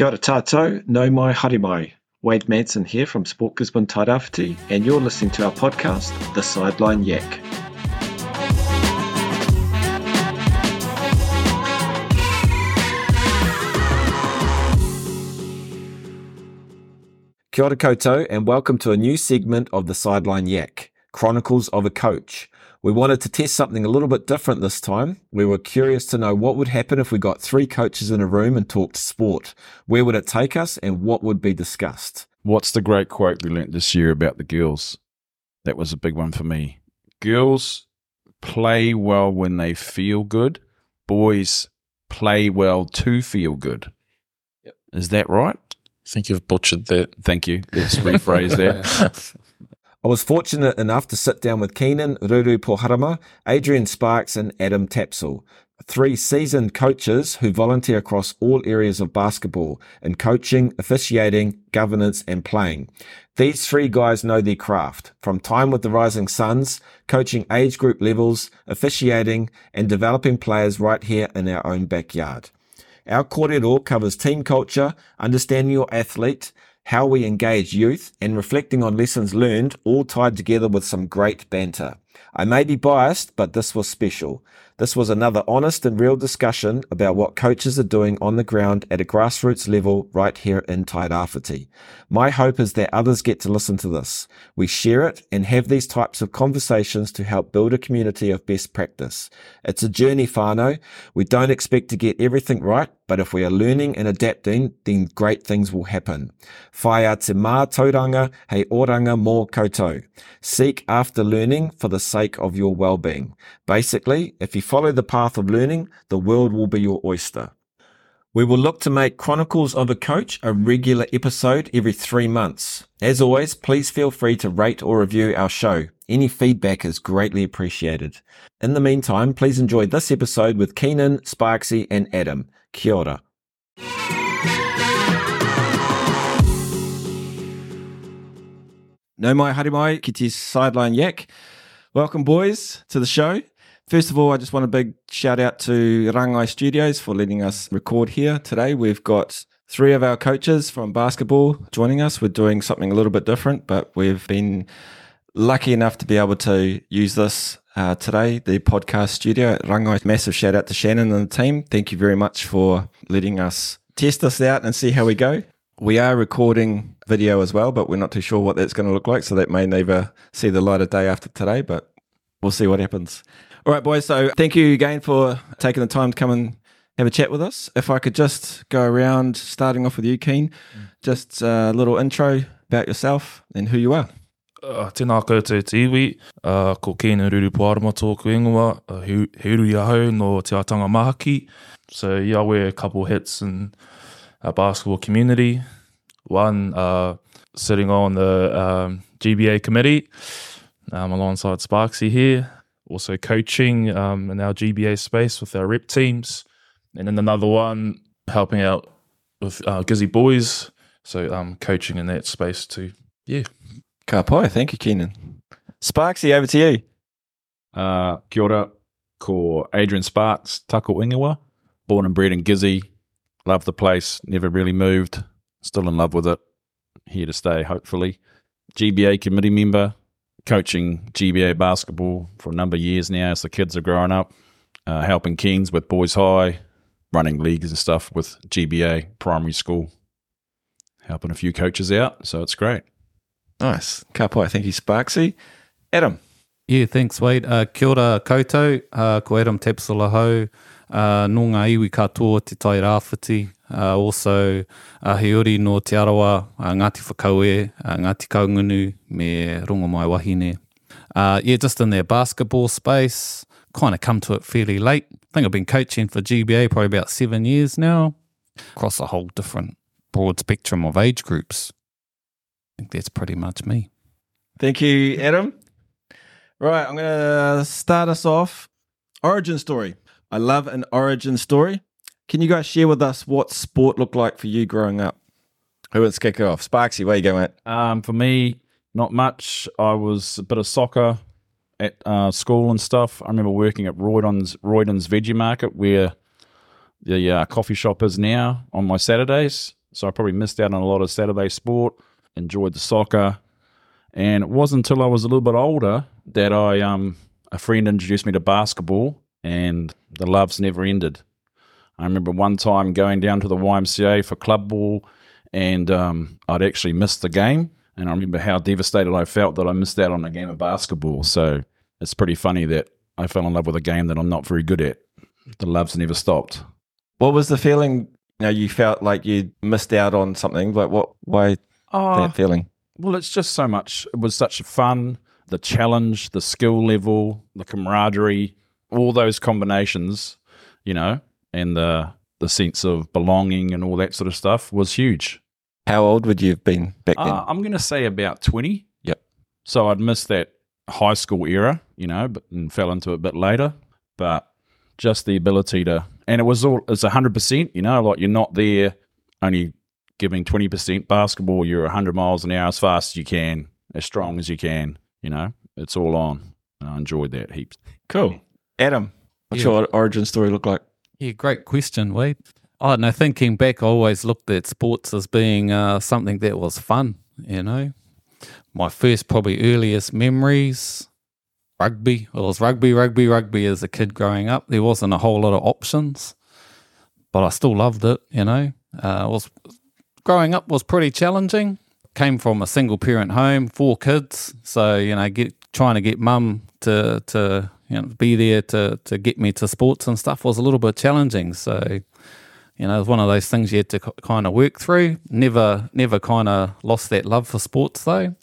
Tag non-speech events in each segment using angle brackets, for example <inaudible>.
Kia ora tātou, no mai haere mai. Wade Manson here from Sport Gisborne Tairāwhiti, and you're listening to our podcast, The Sideline Yak. Kia ora koutou, and welcome to a new segment of The Sideline Yak, Chronicles of a Coach. We wanted to test something a little bit different this time. We were curious to know what would happen if we got three coaches in a room and talked sport. Where would it take us and what would be discussed? What's the great quote we learnt this year about the girls? That was a big one for me. Girls play well when they feel good. Boys play well to feel good. Yep. Is that right? I think you've butchered that. Thank you. Let's rephrase that. <laughs> I was fortunate enough to sit down with Keenan Ruru Poharama, Adrian Sparks, and Adam Tapsell, three seasoned coaches who volunteer across all areas of basketball in coaching, officiating, governance, and playing. These three guys know their craft from time with the Rising Suns, coaching age group levels, officiating, and developing players right here in our own backyard. Our kōrero covers team culture, understanding your athlete, how we engage youth, and reflecting on lessons learned, all tied together with some great banter. I may be biased, but this was special. This was another honest and real discussion about what coaches are doing on the ground at a grassroots level right here in Tairāwhiti. My hope is that others get to listen to this. We share it and have these types of conversations to help build a community of best practice. It's a journey, Fano. We don't expect to get everything right, but if we are learning and adapting, then great things will happen. Whai te mā tauranga hei oranga mō koutou. Seek after learning for the sake of your well-being. Basically, if you follow the path of learning, the world will be your oyster. We will look to make Chronicles of a Coach a regular episode every three months. As always, please feel free to rate or review our show. Any feedback is greatly appreciated. In the meantime, please enjoy this episode with Keenan, Sparksy, and Adam. Kia ora. No mai haere mai ki te sideline yak. Welcome, boys, to the show. First of all, I just want a big shout out to Rangai Studios for letting us record here today. We've got three of our coaches from basketball joining us. We're doing something a little bit different, but we've been lucky enough to be able to use this uh, today, the podcast studio at Rangai. Massive shout out to Shannon and the team. Thank you very much for letting us test this out and see how we go. We are recording video as well, but we're not too sure what that's going to look like. So that may never see the light of day after today, but we'll see what happens. All right, boys. So thank you again for taking the time to come and have a chat with us. If I could just go around, starting off with you, Keen, just a little intro about yourself and who you are. Uh, tēnā koutou te iwi, uh, ko kēna ruru pōrama tōku ingoa, uh, he, he no te atanga mahaki. So yeah, we're a couple hits in our basketball community. One, uh, sitting on the um, GBA committee um, alongside Sparksy here. Also coaching um, in our GBA space with our rep teams. And then another one, helping out with uh, Gizzy Boys. So um, coaching in that space too. Yeah. Kapai. Thank you, Keenan. Sparksy, over to you. Uh, kia ora, ko Adrian Sparks, Taco Ingawa, born and bred in Gizzy. Love the place, never really moved. Still in love with it. Here to stay, hopefully. GBA committee member, coaching GBA basketball for a number of years now as the kids are growing up, uh, helping Kings with Boys High, running leagues and stuff with GBA primary school, helping a few coaches out. So it's great. Nice. Ka pai. Thank you, Sparksy. Adam. Yeah, thanks, Wade. Uh, kia ora koutou, uh, ko Adam Tapsala uh, no ngā iwi katoa te tai rāwhiti, uh, also uh, he uri no te arawa, uh, Ngāti Whakaue, uh, Ngāti Kahungunu, me Rongomaiwahine. Uh, yeah, just in their basketball space, kind of come to it fairly late. I think I've been coaching for GBA probably about seven years now, across a whole different broad spectrum of age groups. I think that's pretty much me. Thank you, Adam. Right, I'm going to start us off. Origin story. I love an origin story. Can you guys share with us what sport looked like for you growing up? Who wants to kick it off? Sparksy, where you going, mate? Um, for me, not much. I was a bit of soccer at uh, school and stuff. I remember working at Roydon's Roydon's Veggie Market, where the uh, coffee shop is now on my Saturdays. So I probably missed out on a lot of Saturday sport, enjoyed the soccer. And it wasn't until I was a little bit older that I um a friend introduced me to basketball and the loves never ended. I remember one time going down to the YMCA for club ball and um, I'd actually missed the game. And I remember how devastated I felt that I missed out on a game of basketball. So it's pretty funny that I fell in love with a game that I'm not very good at. The loves never stopped. What was the feeling? You know, you felt like you missed out on something. Like what? Why Oh, that feeling? Well, it's just so much. It was such fun. The challenge, the skill level, the camaraderie, all those combinations, you know, and the the sense of belonging and all that sort of stuff was huge. How old would you have been back then? Uh, I'm going to say about 20. Yep. So I'd missed that high school era, you know, but and fell into it a bit later. But just the ability to, and it was all, it's 100%, you know, like you're not there only giving 20% basketball, you're 100 miles an hour as fast as you can, as strong as you can, you know, it's all on. And I enjoyed that heaps. cool. Adam, what's Yeah. your origin story look like? Yeah, great question, Wade. I don't know. Thinking back, I always looked at sports as being uh, something that was fun. You know, my first, probably earliest memories, rugby. It was rugby, rugby, rugby as a kid growing up. There wasn't a whole lot of options, but I still loved it. You know, uh, was growing up was pretty challenging. Came from a single parent home, four kids, so you know, get trying to get mum to to you know be there to to get me to sports and stuff was a little bit challenging. So you know, it was one of those things you had to kind of work through. Never, never kind of lost that love for sports though.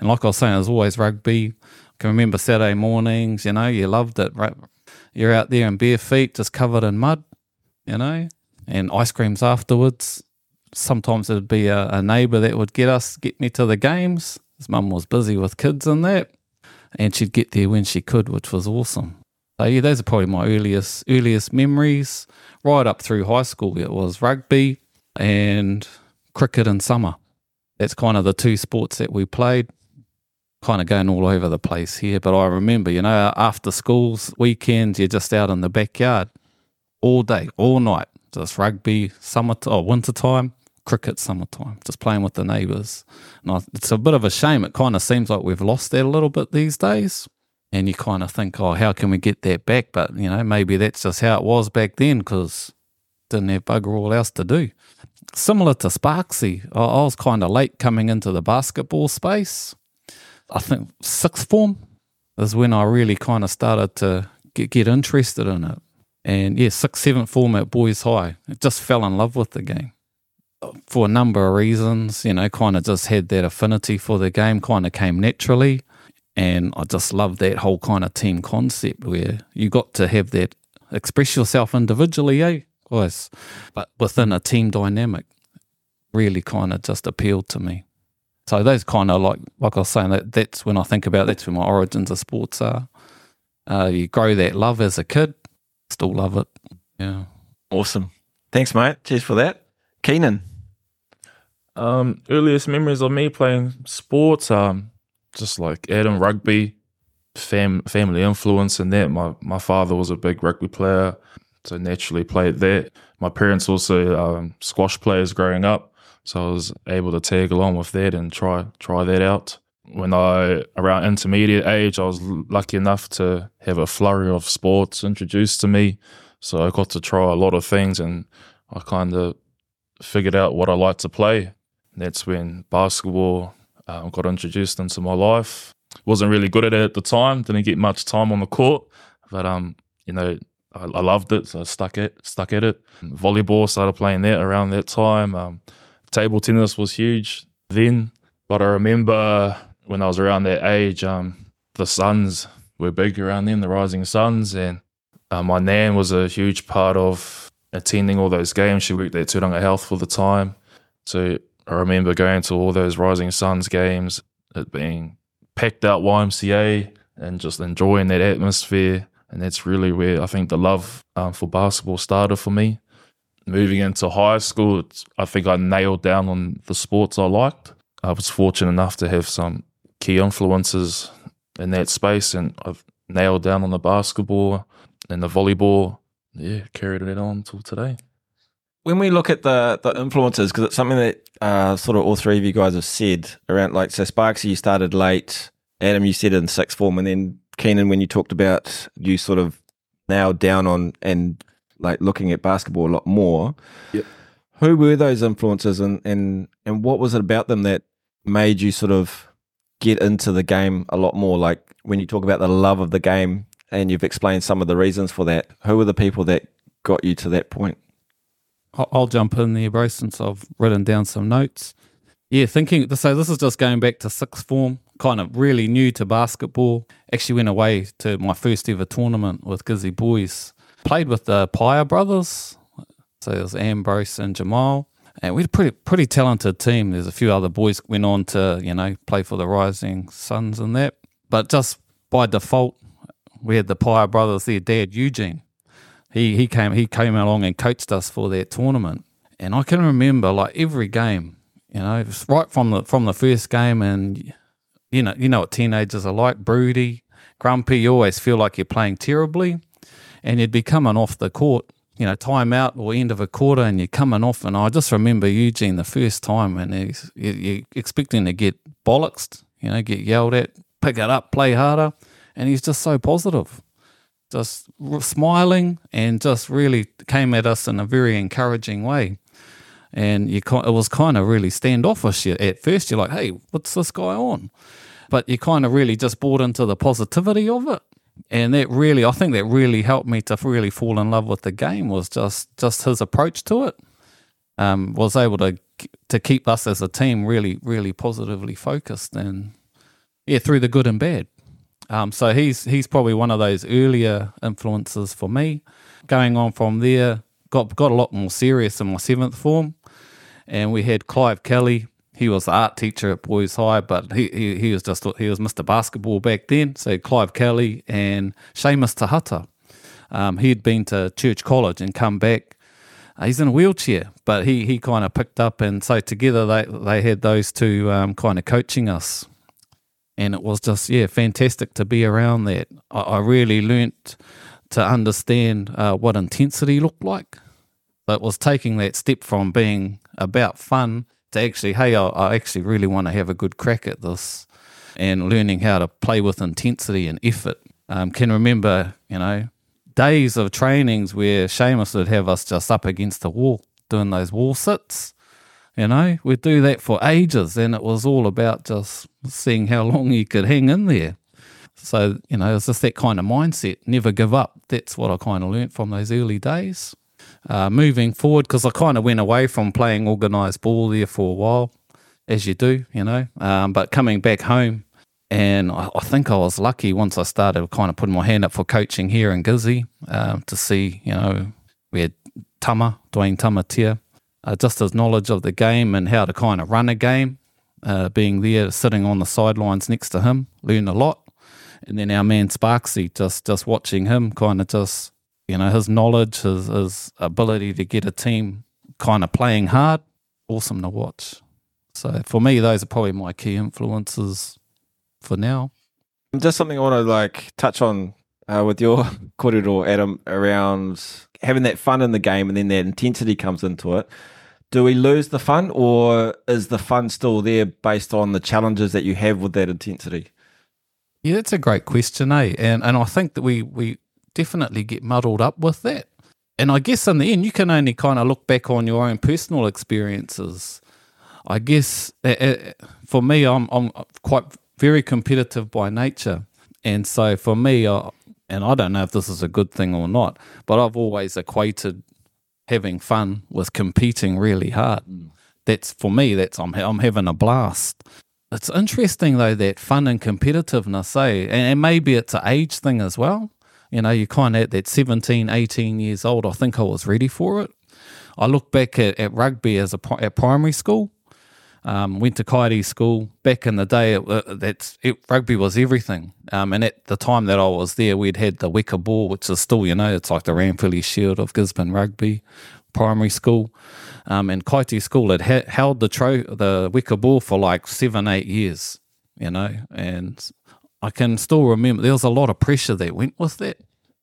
And like I was saying, it was always rugby. I can remember Saturday mornings, you know, you loved it. Right? You're out there in bare feet, just covered in mud, you know, and ice creams afterwards. Sometimes it'd be a, a neighbour that would get us, get me to the games. His mum was busy with kids and that, and she'd get there when she could, which was awesome. So yeah, those are probably my earliest earliest memories. Right up through high school, it was rugby and cricket in summer. That's kind of the two sports that we played. Kind of going all over the place here, but I remember, you know, after schools, weekends, you're just out in the backyard all day, all night, just rugby, summer or winter time, cricket summertime, just playing with the neighbours. And I, it's a bit of a shame. It kind of seems like we've lost that a little bit these days and you kind of think, oh, how can we get that back? But you know, maybe that's just how it was back then because didn't have bugger all else to do. Similar to Sparksy, I, I was kind of late coming into the basketball space. I think sixth form is when I really kind of started to get, get interested in it. And yeah, sixth, seventh form at Boys High, I just fell in love with the game for a number of reasons. You know, kind of just had that affinity for the game, kind of came naturally and I just love that whole kind of team concept where you got to have that express yourself individually, eh? Guys, but within a team dynamic, really kind of just appealed to me. So those kind of like like I was saying, that that's when I think about that's where my origins of sports are. Uh, you grow that love as a kid, still love it. Yeah. Awesome. Thanks, mate. Cheers for that. Keenan. Um, earliest memories of me playing sports, um, just like Adam rugby, fam family influence in that. My my father was a big rugby player, so naturally played that. My parents also um, squash players growing up, so I was able to tag along with that and try try that out. When I around intermediate age, I was lucky enough to have a flurry of sports introduced to me, so I got to try a lot of things, and I kind of figured out what I like to play. That's when basketball um, got introduced into my life. Wasn't really good at it at the time. Didn't get much time on the court, but um, you know, I, I loved it, so I stuck it, stuck at it. Volleyball started playing that around that time. Um, table tennis was huge then, but I remember when I was around that age, um, the Suns were big around then, the Rising Suns, and uh, my nan was a huge part of attending all those games. She worked at Turanga Health for the time, so I remember going to all those Rising Suns games, it being packed out YMCA and just enjoying that atmosphere. And that's really where I think the love um, for basketball started for me. Moving into high school, I think I nailed down on the sports I liked. I was fortunate enough to have some key influences in that space, and I've nailed down on the basketball and the volleyball. Yeah, carried it on till today. When we look at the the influences, because it's something that uh, sort of all three of you guys have said around, like so Sparksy, you started late. Adam, you said in sixth form, and then Keenan, when you talked about you sort of now down on and like looking at basketball a lot more. Yep. Who were those influences, and and and what was it about them that made you sort of get into the game a lot more? Like when you talk about the love of the game, and you've explained some of the reasons for that. Who were the people that got you to that point? I'll, jump in there, bro, since I've written down some notes. Yeah, thinking, so this is just going back to sixth form, kind of really new to basketball. Actually went away to my first ever tournament with Gizzy Boys. Played with the Pyer brothers. So it was Ambrose and Jamal. And we had a pretty, pretty talented team. There's a few other boys went on to, you know, play for the Rising Suns and that. But just by default, we had the Pyer brothers, their dad, Eugene he he came he came along and coached us for that tournament. And I can remember like every game, you know, right from the from the first game and you know, you know what teenagers are like, broody, grumpy, you always feel like you're playing terribly. And you'd be coming off the court, you know, time out or end of a quarter and you're coming off and I just remember Eugene the first time and he's you, you're expecting to get bollocksed, you know, get yelled at, pick it up, play harder. And he's just so positive just smiling and just really came at us in a very encouraging way. And you, it was kind of really standoffish at first. You're like, hey, what's this guy on? But you kind of really just bought into the positivity of it. And that really, I think that really helped me to really fall in love with the game was just, just his approach to it. Um, was able to to keep us as a team really, really positively focused and yeah, through the good and bad. Um, so he's he's probably one of those earlier influences for me. Going on from there, got got a lot more serious in my seventh form, and we had Clive Kelly. He was the art teacher at Boys High, but he, he, he was just he was Mr. Basketball back then. So Clive Kelly and Seamus Tahata. Um, he had been to Church College and come back. Uh, he's in a wheelchair, but he he kind of picked up, and so together they they had those two um, kind of coaching us and it was just yeah fantastic to be around that. I, I really learnt to understand uh, what intensity looked like. But was taking that step from being about fun to actually, hey, I, I actually really want to have a good crack at this, and learning how to play with intensity and effort. Um, can remember, you know, days of trainings where Seamus would have us just up against the wall doing those wall sits you know, we'd do that for ages, and it was all about just seeing how long you could hang in there. So, you know, it's just that kind of mindset, never give up. That's what I kind of learnt from those early days. Uh, moving forward, because I kind of went away from playing organised ball there for a while, as you do, you know, um, but coming back home, and I, I, think I was lucky once I started kind of putting my hand up for coaching here in Gizzy um, to see, you know, we had Tama, Dwayne Tama Tamatea, uh, just his knowledge of the game and how to kind of run a game. Uh, being there, sitting on the sidelines next to him, learn a lot. And then our man Sparksy, just just watching him, kind of just you know his knowledge, his his ability to get a team kind of playing hard, awesome to watch. So for me, those are probably my key influences for now. Just something I want to like touch on uh, with your <laughs> korero, Adam, around having that fun in the game and then that intensity comes into it do we lose the fun or is the fun still there based on the challenges that you have with that intensity? Yeah, that's a great question, eh? And and I think that we we definitely get muddled up with that. And I guess in the end, you can only kind of look back on your own personal experiences. I guess uh, for me, I'm I'm quite very competitive by nature, and so for me, I, and I don't know if this is a good thing or not, but I've always equated having fun with competing really hard. Mm. That's for me. That's I'm I'm having a blast. It's interesting though that fun and competitiveness, eh? And, and maybe it's an age thing as well. You know, you kind of at that 17, 18 years old. I think I was ready for it. I look back at, at rugby as a at primary school. Um, went to Kaiti school back in the day. It, that's it, rugby was everything. Um, and at the time that I was there, we'd had the wicker ball, which is still, you know, it's like the Ranfurly Shield of Gisborne rugby primary school. Um, and Kaiti school had ha- held the tro- the wicker ball for like seven, eight years, you know. And I can still remember there was a lot of pressure that went with that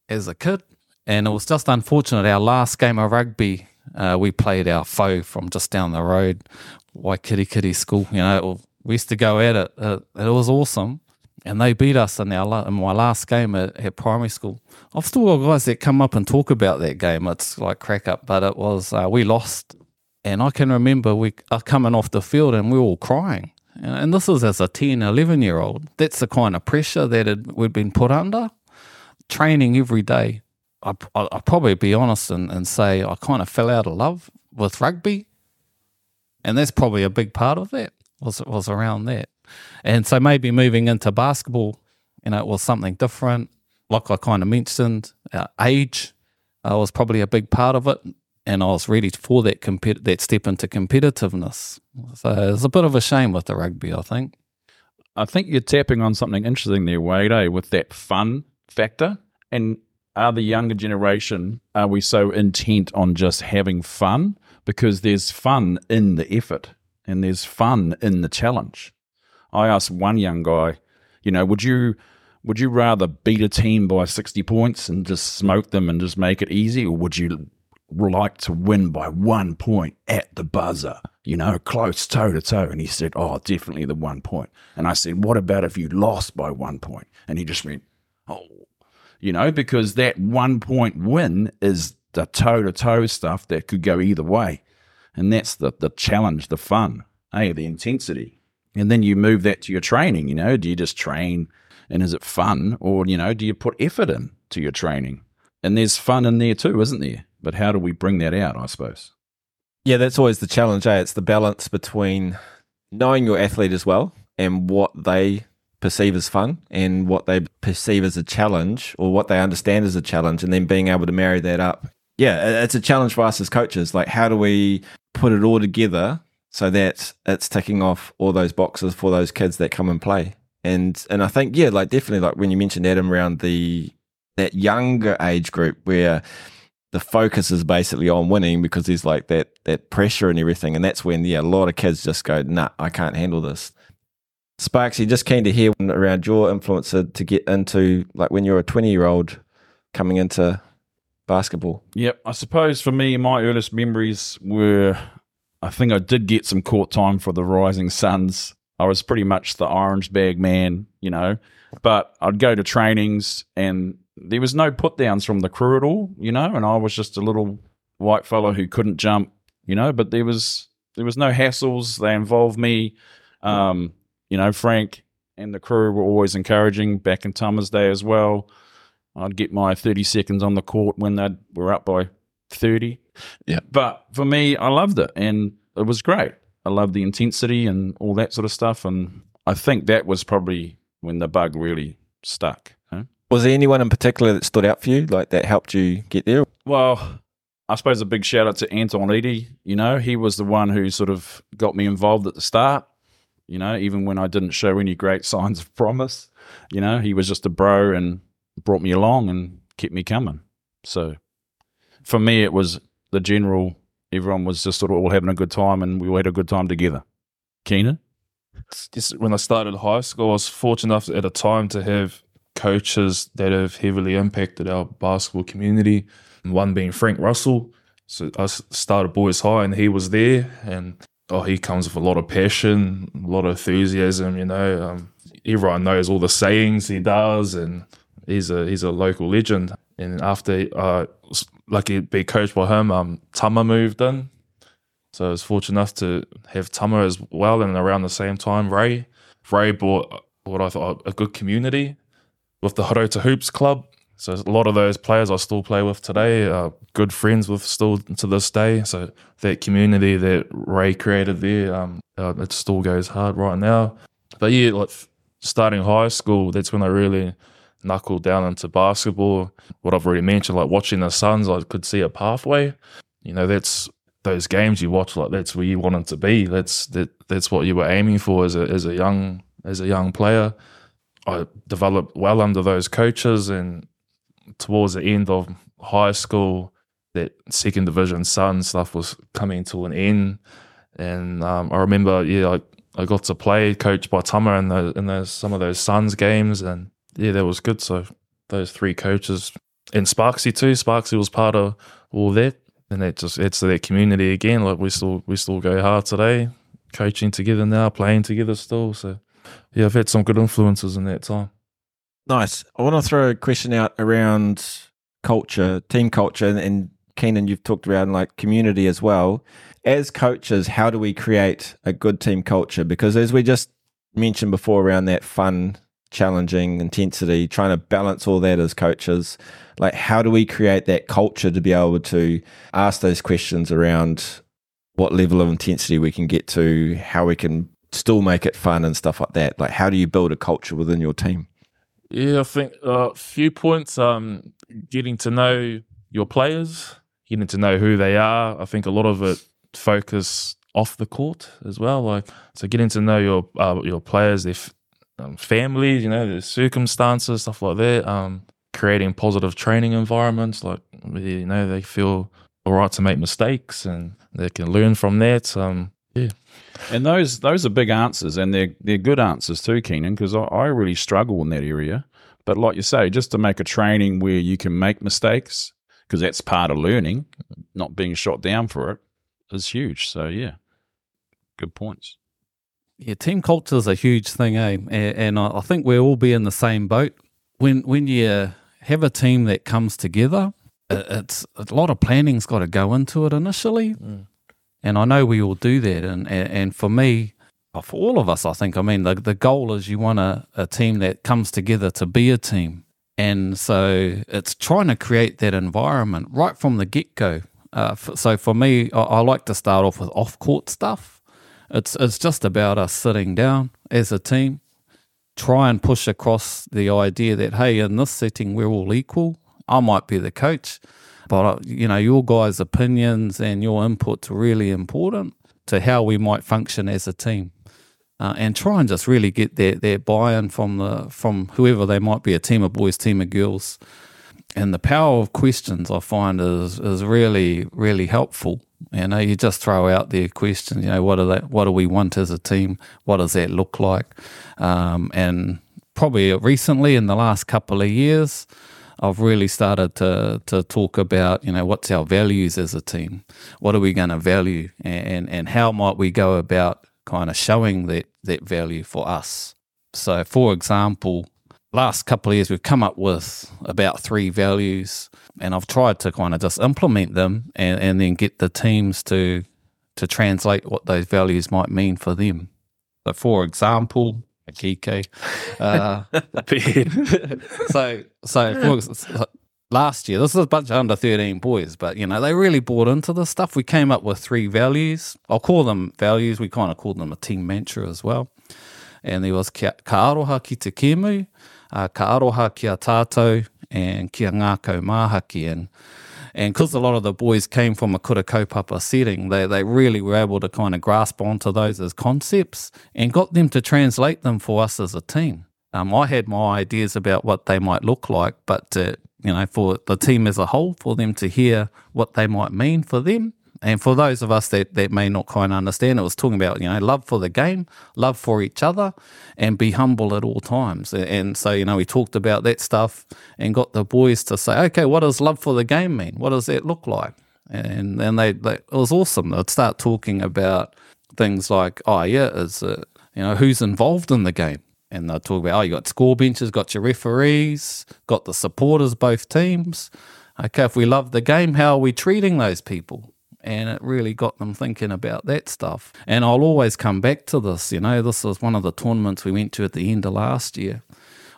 as a kid. And it was just unfortunate. Our last game of rugby Uh, we played our foe from just down the road, Waikirikiri School. You know, we used to go at it. Uh, it was awesome. And they beat us in, our, in my last game at, at primary school. I've still got guys that come up and talk about that game. It's like crack up, but it was, uh, we lost. And I can remember we are coming off the field and we were all crying. And, and this was as a 10, 11 year old. That's the kind of pressure that it, we'd been put under. Training every day. I, I, I'll probably be honest and, and say I kind of fell out of love with rugby. And that's probably a big part of that was was around that. And so maybe moving into basketball, you know, it was something different. Like I kind of mentioned, uh, age uh, was probably a big part of it. And I was ready for that that step into competitiveness. So it's a bit of a shame with the rugby, I think. I think you're tapping on something interesting there, Wade, eh, with that fun factor. And are the younger generation, are we so intent on just having fun? Because there's fun in the effort and there's fun in the challenge. I asked one young guy, you know, would you would you rather beat a team by 60 points and just smoke them and just make it easy or would you like to win by one point at the buzzer, you know, close toe to toe. And he said, Oh, definitely the one point. And I said, What about if you lost by one point? And he just went, Oh, you know, because that one point win is the toe to toe stuff that could go either way. And that's the, the challenge, the fun, hey, the intensity. And then you move that to your training, you know, do you just train and is it fun? Or, you know, do you put effort in to your training? And there's fun in there too, isn't there? But how do we bring that out, I suppose? Yeah, that's always the challenge, eh? It's the balance between knowing your athlete as well and what they perceive as fun and what they perceive as a challenge or what they understand as a challenge and then being able to marry that up. Yeah, it's a challenge for us as coaches. Like, how do we put it all together so that it's ticking off all those boxes for those kids that come and play? And and I think yeah, like definitely like when you mentioned Adam around the that younger age group where the focus is basically on winning because there's like that that pressure and everything, and that's when yeah, a lot of kids just go, nah, I can't handle this. Sparksy, just keen to hear around your influencer to get into like when you're a 20 year old coming into basketball. Yep. I suppose for me, my earliest memories were I think I did get some court time for the Rising Suns. I was pretty much the orange bag man, you know, but I'd go to trainings and there was no put downs from the crew at all, you know, and I was just a little white fellow who couldn't jump, you know, but there was there was no hassles. They involved me. Um, you know, Frank and the crew were always encouraging back in Tama's day as well. I'd get my 30 seconds on the court when they were up by 30. Yeah. But for me, I loved it and it was great. I loved the intensity and all that sort of stuff. And I think that was probably when the bug really stuck. Huh? Was there anyone in particular that stood out for you, like that helped you get there? Well, I suppose a big shout out to Anton Eady. You know, he was the one who sort of got me involved at the start. You know, even when I didn't show any great <laughs> signs of promise, you know, he was just a bro and brought me along and kept me coming. So for me, it was the general, everyone was just sort of all having a good time and we all had a good time together. Keenan? just when I started high school, I was fortunate enough at a time to have coaches that have heavily impacted our basketball community. One being Frank Russell. So I started boys high, and he was there, and oh, he comes with a lot of passion, a lot of enthusiasm. You know, um, everyone knows all the sayings he does, and he's a he's a local legend. And after uh, lucky to be coached by him, um, Tama moved in, so I was fortunate enough to have Tama as well, and around the same time, Ray. Ray brought what I thought a good community with the Horota Hoops Club. So a lot of those players I still play with today, are good friends with still to this day. So that community that Ray created there, um, uh, it still goes hard right now. But yeah, like starting high school, that's when I really knuckled down into basketball. What I've already mentioned, like watching the Suns, I could see a pathway. You know, that's those games you watch, like that's where you wanted to be. That's that that's what you were aiming for as a as a young as a young player. I developed well under those coaches, and towards the end of high school, that second division Sun stuff was coming to an end. And um, I remember, yeah, I, I got to play coached by Tama in those in some of those Suns games, and yeah, that was good. So those three coaches and Sparksy too. Sparksy was part of all that. and that just adds to that community again. Like we still we still go hard today, coaching together now, playing together still. So yeah, I've had some good influences in that time. Nice. I want to throw a question out around culture, team culture, and, and Keenan, you've talked around like community as well. As coaches, how do we create a good team culture? Because as we just mentioned before, around that fun, challenging intensity, trying to balance all that as coaches, like how do we create that culture to be able to ask those questions around what level of intensity we can get to, how we can still make it fun and stuff like that? Like, how do you build a culture within your team? Yeah, I think a uh, few points. Um, getting to know your players, getting to know who they are. I think a lot of it focus off the court as well. Like so, getting to know your uh, your players, their um, families, you know, their circumstances, stuff like that. Um, creating positive training environments, like you know, they feel all right to make mistakes and they can learn from that. Um, yeah. And those those are big answers, and they're they're good answers too, Keenan, because I, I really struggle in that area. But like you say, just to make a training where you can make mistakes, because that's part of learning, not being shot down for it, is huge. So yeah, good points. Yeah, team culture is a huge thing, eh? And, and I I think we'll all be in the same boat. When when you have a team that comes together, it- it's a lot of planning's got to go into it initially, and I know we all do that. And and, for me, uh, for all of us, I think, I mean, the the goal is you want a, a team that comes together to be a team, and so it's trying to create that environment right from the get go. Uh, f- so for me, I, I like to start off with off court stuff. It's it's just about us sitting down as a team, try and push across the idea that hey, in this setting we're all equal. I might be the coach, but uh, you know your guys' opinions and your input's really important to how we might function as a team. Uh, and try and just really get their, their buy-in from the from whoever they might be a team of boys, team of girls, and the power of questions I find is is really really helpful. You know, you just throw out their questions. You know, what do they, what do we want as a team? What does that look like? Um, and probably recently, in the last couple of years, I've really started to to talk about you know what's our values as a team. What are we going to value, and and how might we go about kind of showing that that value for us? So, for example, last couple of years we've come up with about three values and I've tried to kind of just implement them and, and then get the teams to to translate what those values might mean for them. So for example, a Kike, uh, <laughs> so so for, last year this is a bunch of under 13 boys but you know they really bought into this stuff. We came up with three values. I'll call them values. We kind of called them a team mantra as well. And there was ka aroha ki te kemu, uh, ka aroha ki a tātou, and kia māhaki. And and because a lot of the boys came from a kura kaupapa setting, they, they really were able to kind of grasp onto those as concepts and got them to translate them for us as a team. Um, I had my ideas about what they might look like, but uh, you know, for the team as a whole, for them to hear what they might mean for them, and for those of us that, that may not quite understand, it was talking about, you know, love for the game, love for each other, and be humble at all times. And so, you know, we talked about that stuff and got the boys to say, okay, what does love for the game mean? What does that look like? And then they, they it was awesome. They'd start talking about things like, oh, yeah, is, it, you know, who's involved in the game? And they'll talk about, oh, you got score benches, got your referees, got the supporters, both teams. Okay, if we love the game, how are we treating those people? And it really got them thinking about that stuff. And I'll always come back to this. You know, this was one of the tournaments we went to at the end of last year.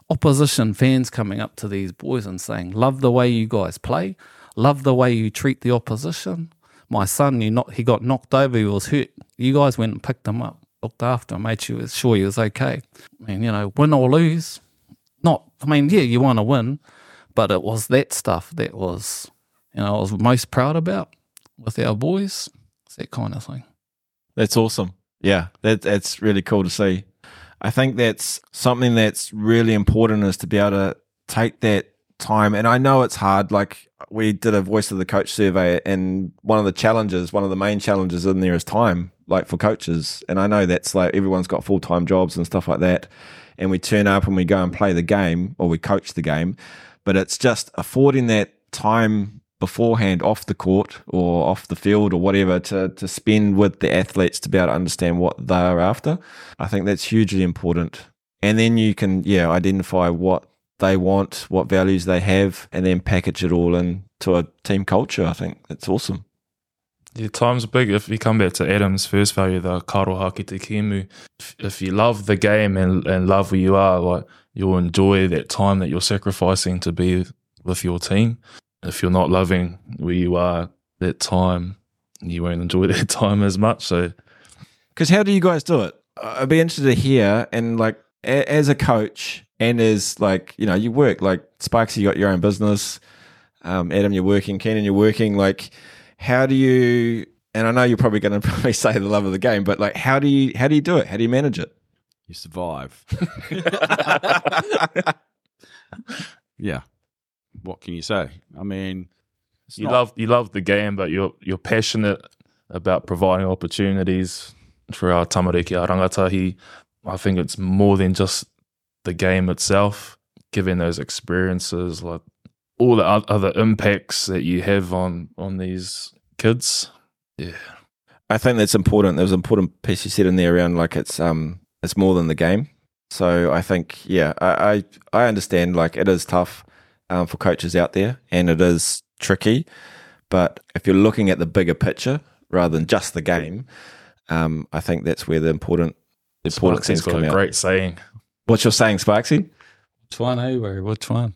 Opposition fans coming up to these boys and saying, "Love the way you guys play. Love the way you treat the opposition." My son, you not he got knocked over. He was hurt. You guys went and picked him up, looked after him, made sure sure he was okay. And you know, win or lose, not. I mean, yeah, you want to win, but it was that stuff that was, you know, I was most proud about with our boys. It's that kind of thing. That's awesome. Yeah, that that's really cool to see. I think that's something that's really important is to be able to take that time. And I know it's hard. Like we did a voice of the coach survey, and one of the challenges, one of the main challenges in there is time, like for coaches. And I know that's like everyone's got full time jobs and stuff like that. And we turn up and we go and play the game or we coach the game, but it's just affording that time beforehand off the court or off the field or whatever to, to spend with the athletes to be able to understand what they are after. I think that's hugely important. And then you can, yeah, identify what they want, what values they have, and then package it all into a team culture. I think that's awesome. Yeah, time's big. If you come back to Adam's first value, the karoha ki te kimu, if- if you love the game and, and love where you are, like you'll enjoy that time that you're sacrificing to be with your team. If you're not loving where you are, that time, you won't enjoy <laughs> that time as much. So Because how do you guys do it? I'd be interested to hear. And like, a- as a coach and as like, you know, you work like Sparks, you got your own business. Um, Adam, you're working. Keenan, you're working. Like, how do you? And I know you're probably going <laughs> to probably say the love of the game, but like, how do you? How do you do it? How do you manage it? You survive. <laughs> yeah. What can you say? I mean, you not- love you love the game, but you're you're passionate about providing opportunities for our tamariki, our rangatahi. I think it's more than just the game itself. Giving those experiences, like all the other impacts that you have on on these kids. Yeah, I think that's important. There was an important piece you said in there around like it's um it's more than the game. So I think yeah, I I, I understand like it is tough um, for coaches out there and it is tricky, but if you're looking at the bigger picture rather than just the game, um, I think that's where the important the important Sparksy's things got come a out. great saying. What you're saying, Sparksy? Which one, eh, Barry? Which one?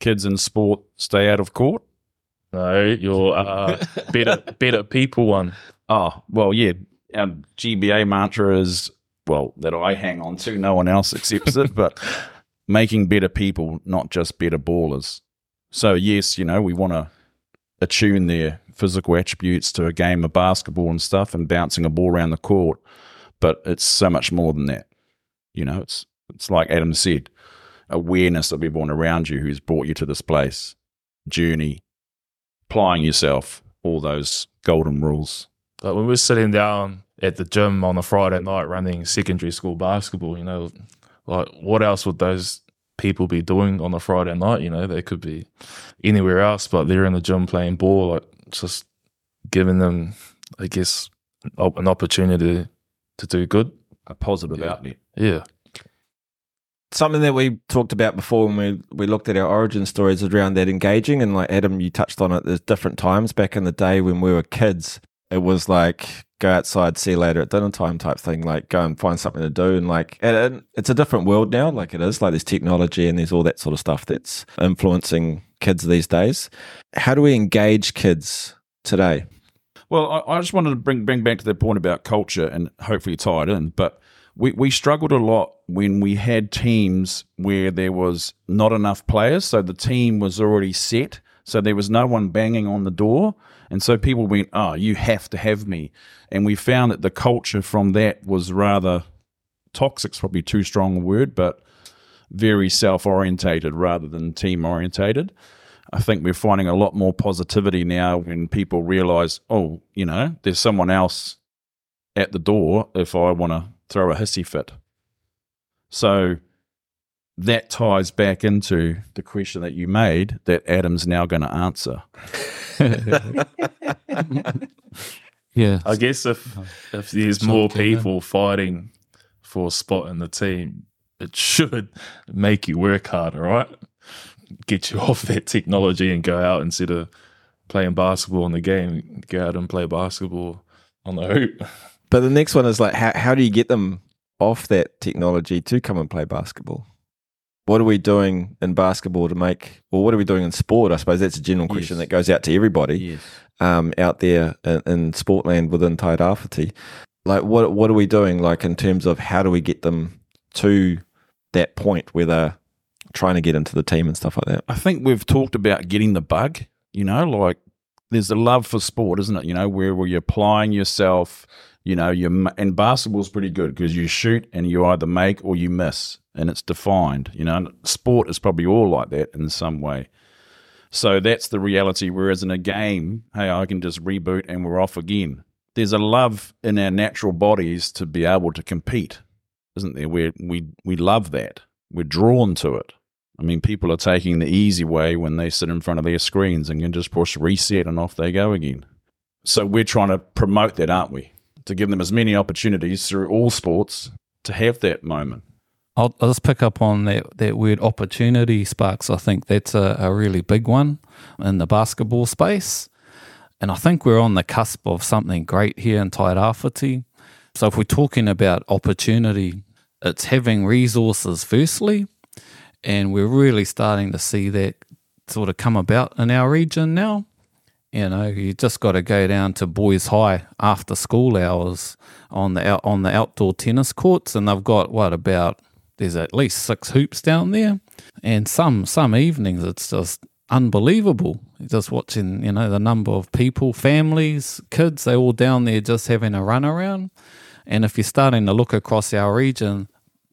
kids in sport stay out of court. No, your uh, <laughs> better better people one. Oh, well, yeah. Our GBA mantra is, well, that I hang on to. No one else accepts it, but making better people, not just better ballers. So, yes, you know, we want to attune their physical attributes to a game of basketball and stuff and bouncing a ball around the court, but it's so much more than that. You know, it's it's like Adam said, awareness of everyone around you who's brought you to this place, journey, applying yourself, all those golden rules. Like when we're sitting down at the gym on a Friday night running secondary school basketball, you know, like what else would those people be doing on a Friday night? You know, they could be anywhere else, but they're in the gym playing ball, like just giving them, I guess, an opportunity to do good. A positive Yeah. outlet. Yeah. something that we talked about before when we, we looked at our origin stories is around that engaging and like adam you touched on it there's different times back in the day when we were kids it was like go outside see you later at dinner time type thing like go and find something to do and like and, it's a different world now like it is like there's technology and there's all that sort of stuff that's influencing kids these days how do we engage kids today Well, I, I just wanted to bring bring back to the point about culture and hopefully tie it in. But we, we struggled a lot when we had teams where there was not enough players, so the team was already set, so there was no one banging on the door, and so people went, "Oh, you have to have me," and we found that the culture from that was rather toxic's probably too strong a word, but very self orientated rather than team orientated. I think we're finding a lot more positivity now when people realize, oh, you know, there's someone else at the door if I want to throw a hissy fit. So that ties back into the question that you made that Adam's now going to answer. Yeah. I guess if if there's more people fighting for a spot in the team, it should make you work harder, right? Get you <laughs> off that technology and go out instead of playing basketball in the game. Go out and play basketball on the hoop. but the next one is like how, how do you get them off that technology to come and play basketball what are we doing in basketball to make or what are we doing in sport i suppose that's a general question Yes. that goes out to everybody Yes. um, out there in, in Sportland within Tairāwhiti. Like, what what are we doing? Like, in terms of how do we get them to that point where they're trying to get into the team and stuff like that? I think we've talked about getting the bug, you know, like there's a love for sport, isn't it? You know, where, where you're applying yourself, you know, you and basketball's pretty good because you shoot and you either make or you miss and it's defined, you know. Sport is probably all like that in some way. So that's the reality. Whereas in a game, hey, I can just reboot and we're off again. There's a love in our natural bodies to be able to compete, isn't there? Where we we love that. We're drawn to it. I mean, people are taking the easy way when they sit in front of their screens and can just push reset and off they go again. So we're trying to promote that, aren't we? To give them as many opportunities through all sports to have that moment. I'll, I'll just pick up on that, that word opportunity, Sparks. I think that's a, a really big one in the basketball space. And I think we're on the cusp of something great here in Tairawhiti. So if we're talking about opportunity, it's having resources firstly, and we're really starting to see that sort of come about in our region now. You know, you just got to go down to Boys High after school hours on the out, on the outdoor tennis courts, and they've got what about there's at least six hoops down there, and some some evenings it's just unbelievable. Just watching, you know, the number of people, families, kids, they all down there just having a run around. And if you're starting to look across our region,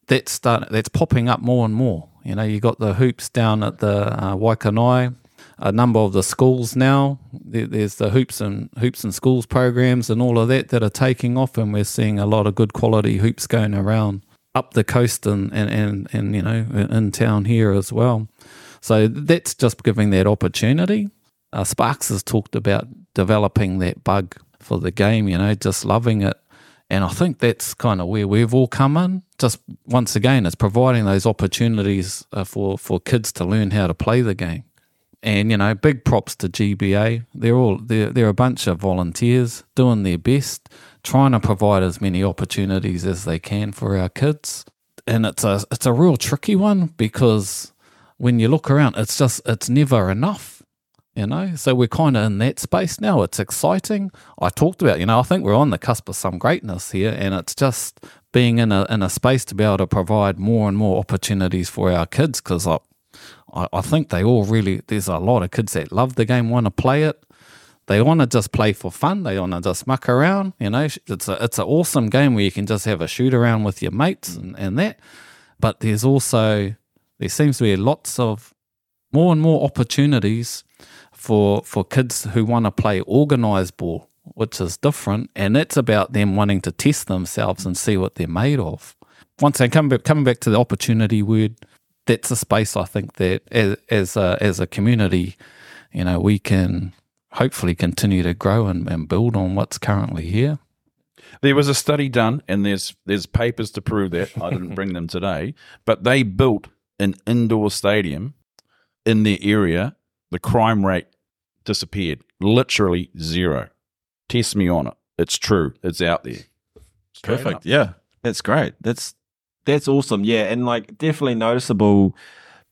that's start that's popping up more and more. You know, you got the hoops down at the uh, Waikanae, a number of the schools now. There, there's the hoops and hoops and schools programs and all of that that are taking off, and we're seeing a lot of good quality hoops going around up the coast and and and, and you know in town here as well. So that's just giving that opportunity. Uh, Sparks has talked about developing that bug for the game, you know, just loving it. And I think that's kind of where we've all come in. Just once again, it's providing those opportunities uh, for, for kids to learn how to play the game. And you know, big props to GBA. They're all they're, they're a bunch of volunteers doing their best, trying to provide as many opportunities as they can for our kids. And it's a it's a real tricky one because when you look around, it's just it's never enough. You know, so we're kind of in that space now. It's exciting. I talked about, you know, I think we're on the cusp of some greatness here, and it's just being in a in a space to be able to provide more and more opportunities for our kids because I, I, think they all really there's a lot of kids that love the game, want to play it. They want to just play for fun. They want to just muck around. You know, it's it's an awesome game where you can just have a shoot around with your mates and, and that. But there's also there seems to be lots of more and more opportunities for for kids who want to play organized ball, which is different, and it's about them wanting to test themselves and see what they're made of. Once again, coming back, coming back to the opportunity word, that's a space I think that as as a, as a community, you know, we can hopefully continue to grow and, and build on what's currently here. There was a study done, and there's there's papers to prove that. I didn't bring them today, but they built an indoor stadium in the area, the crime rate disappeared. Literally zero. Test me on it. It's true. It's out there. Straight Perfect. up. Yeah, that's great. That's that's awesome. Yeah, and like definitely noticeable.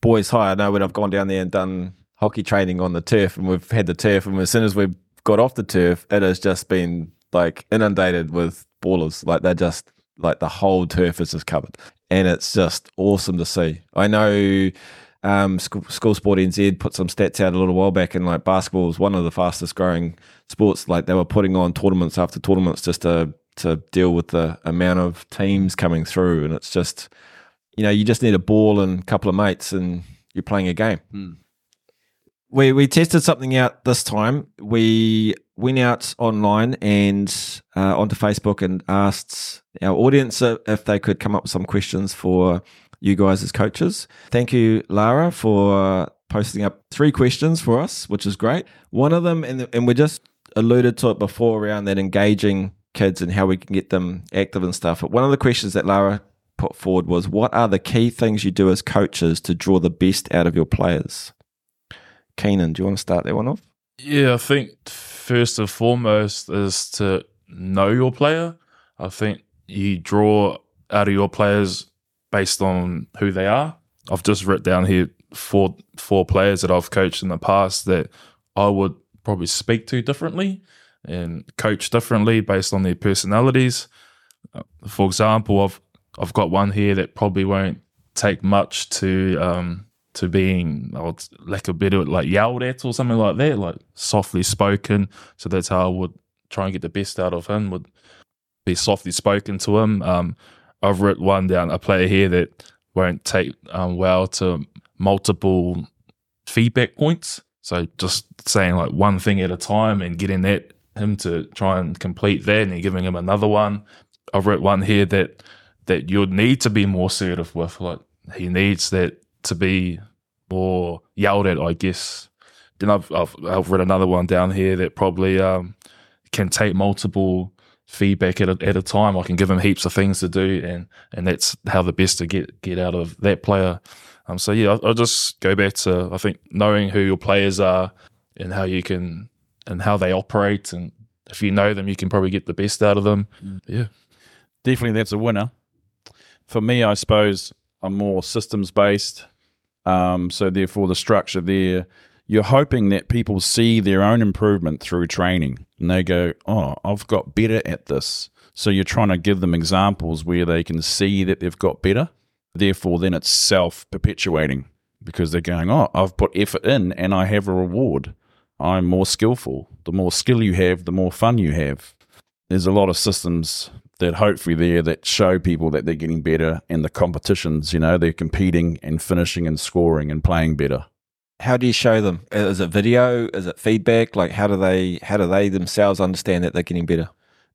Boys high. I know when I've gone down there and done hockey training on the turf, and we've had the turf, and as soon as we've got off the turf, it has just been like inundated with ballers. Like they're just like the whole turf is just covered, and it's just awesome to see. I know. Um, school, school Sport NZ put some stats out a little while back, and like basketball is one of the fastest growing sports. Like they were putting on tournaments after tournaments just to to deal with the amount of teams coming through, and it's just you know you just need a ball and a couple of mates, and you're playing a game. Hmm. We we tested something out this time. We went out online and uh, onto Facebook and asked our audience if they could come up with some questions for you guys as coaches. Thank you, Lara, for posting up three questions for us, which is great. One of them, and, and we just alluded to it before around that engaging kids and how we can get them active and stuff. But one of the questions that Lara put forward was what are the key things you do as coaches to draw the best out of your players? Keenan, do you want to start that one off? Yeah, I think first and foremost is to know your player. I think you draw out of your players based on who they are. I've just written down here four four players that I've coached in the past that I would probably speak to differently and coach differently based on their personalities. Uh, For example, I've I've got one here that probably won't take much to um, to being or lack a bit of like yelled at or something like that, like softly spoken. So that's how I would try and get the best out of him. Would be softly spoken to him. Um, I've written one down a player here that won't take um, well to multiple feedback points. So just saying like one thing at a time and getting that him to try and complete that and then giving him another one. I've wrote one here that that you'd need to be more assertive with. Like he needs that to be or yelled at, I guess. Then I've, I've, I've read another one down here that probably um, can take multiple feedback at a, at a time. I can give him heaps of things to do, and and that's how the best to get get out of that player. Um, so yeah, I'll, I'll just go back to I think knowing who your players are and how you can and how they operate, and if you know them, you can probably get the best out of them. Yeah, definitely that's a winner. For me, I suppose I'm more systems based. Um, so therefore, the structure there, you're hoping that people see their own improvement through training, and they go, "Oh, I've got better at this." So you're trying to give them examples where they can see that they've got better. Therefore, then it's self perpetuating because they're going, "Oh, I've put effort in, and I have a reward. I'm more skillful. The more skill you have, the more fun you have." There's a lot of systems that hopefully there that show people that they're getting better in the competitions. You know, they're competing and finishing and scoring and playing better. How do you show them? Is it video? Is it feedback? Like how do they how do they themselves understand that they're getting better?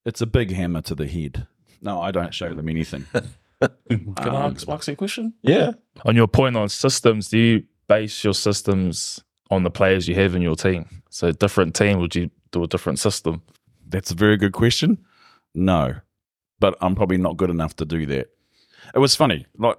It's a big hammer to the head. No, I don't show them anything. <laughs> can I um, ask Max a question? Yeah. On your point on systems, do you base your systems on the players you have in your team? So, different team, would you do a different system? That's a very good question. No, but I'm probably not good enough to do that. It was funny. Like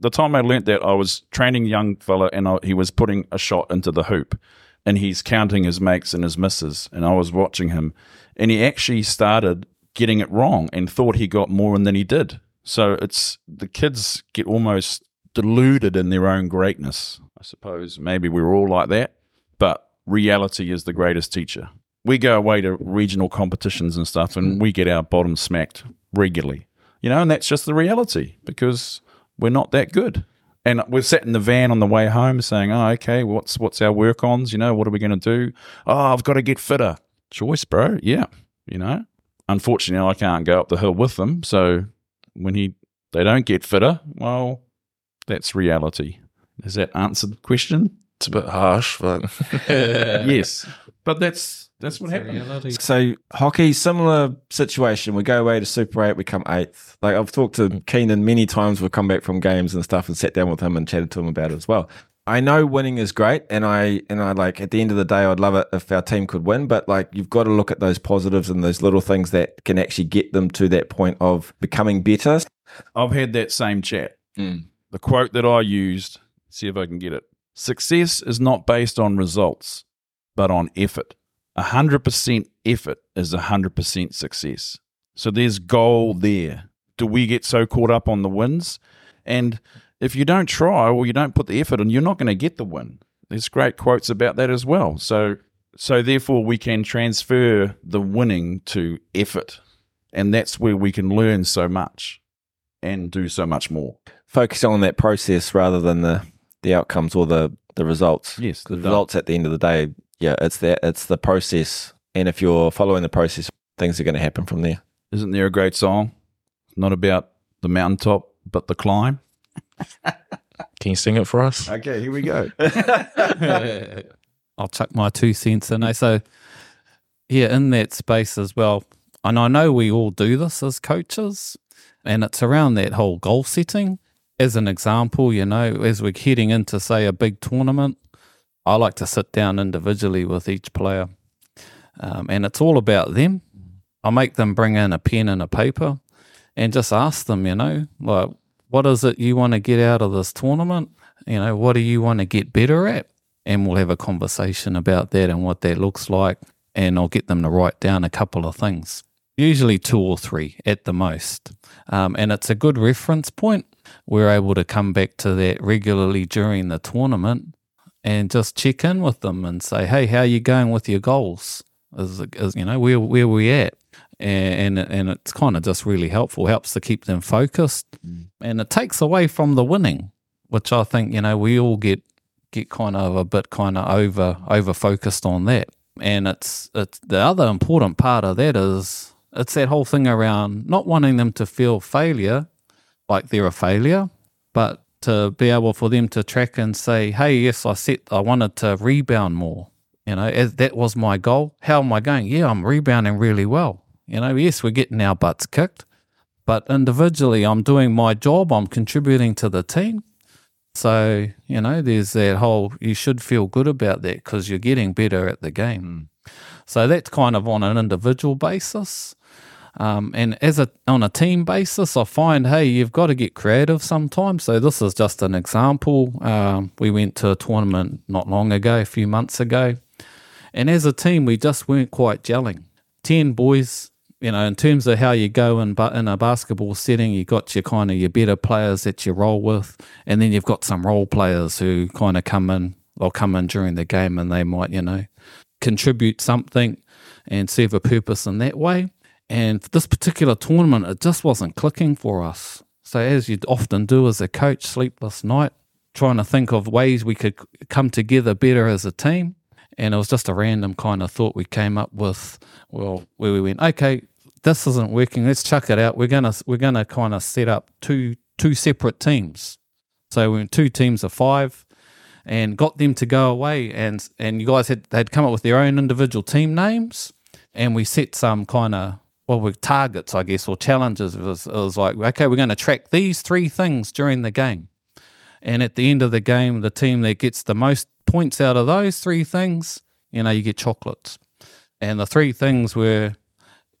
the time I learnt that, I was training young fella and I, he was putting a shot into the hoop and he's counting his makes and his misses. And I was watching him and he actually started getting it wrong and thought he got more than he did. So it's the kids get almost deluded in their own greatness. Suppose maybe we're all like that, but reality is the greatest teacher. We go away to regional competitions and stuff and we get our bottom smacked regularly. You know, and that's just the reality because we're not that good. And we're sat in the van on the way home saying, "Oh, okay, what's what's our work ons? You know, what are we going to do? Oh, I've got to get fitter. Choice, bro. Yeah, you know. Unfortunately, I can't go up the hill with them. So when he they don't get fitter, well, that's reality. Does that answer the question? It's a bit harsh, but <laughs> yes, but that's that's what happened. So hockey, similar situation. We go away to Super Eight, we come eighth. Like I've talked to mm. Keenan many times. We've come back from games and stuff, and sat down with him and chatted to him about it as well. I know winning is great, and I and I like at the end of the day, I'd love it if our team could win. But like you've got to look at those positives and those little things that can actually get them to that point of becoming better. I've had that same chat. The quote that I used, see if I can get it. Success is not based on results, but on effort. 100% effort is 100% success. So there's goal there. Do we get so caught up on the wins? And if you don't try or you don't put the effort in, you're not going to get the win. There's great quotes about that as well. So so therefore we can transfer the winning to effort. And that's where we can learn so much and do so much more. Focus on that process rather than the the outcomes or the the results. Yes, the the results at the end of the day. Yeah, it's that it's the process, and if you're following the process, things are going to happen from there. Isn't there a great song? Not about the mountaintop, but the climb. <laughs> can you sing it for us? Okay, here we go. <laughs> I'll chuck my two cents in. eh? So, yeah, in that space as well. And I know we all do this as coaches, and it's around that whole goal setting. As an example, you know, as we're heading into, say, a big tournament, I like to sit down individually with each player, um, and it's all about them. I make them bring in a pen and a paper and just ask them, you know, like, what is it you want to get out of this tournament? You know, what do you want to get better at? And we'll have a conversation about that and what that looks like. And I'll get them to write down a couple of things, usually two or three at the most. Um, and it's a good reference point. We're able to come back to that regularly during the tournament and just check in with them and say, hey, how are you going with your goals? Is, is you know, where, where we at? and and, and it's kind of just really helpful. Helps to keep them focused, mm. and it takes away from the winning, which I think you know we all get get kind of a bit kind of over over focused on that. And it's it's the other important part of that is it's that whole thing around not wanting them to feel failure, like they're a failure, but to be able for them to track and say, hey, yes, I set I wanted to rebound more. You know, as that was my goal. How am I going? Yeah, I'm rebounding really well. You know, yes, we're getting our butts kicked, but individually, I'm doing my job. I'm contributing to the team. So, you know, there's that whole, you should feel good about that because you're getting better at the game. Hmm. So that's kind of on an individual basis. Um, and as a on a team basis, I find hey, you've got to get creative sometimes. So this is just an example. Um, we went to a tournament not long ago, a few months ago, and as a team, we just weren't quite gelling. Ten boys, you know, in terms of how you go in but in a basketball setting, you got your kind of your better players that you roll with, and then you've got some role players who kind of come in. They'll come in during the game and they might, you know, contribute something and serve a purpose in that way. And this particular tournament, it just wasn't clicking for us. So, as you'd often do as a coach, sleepless night, trying to think of ways we could come together better as a team. And it was just a random kind of thought we came up with. Well, where we went, okay, this isn't working. Let's chuck it out. We're gonna we're gonna kind of set up two two separate teams. So we went two teams of five, and got them to go away. And and you guys had they'd come up with their own individual team names, and we set some kind of well, with targets, I guess, or challenges. It was, it was like, okay, we're going to track these three things during the game. And at the end of the game, the team that gets the most points out of those three things, you know, you get chocolates. And the three things were,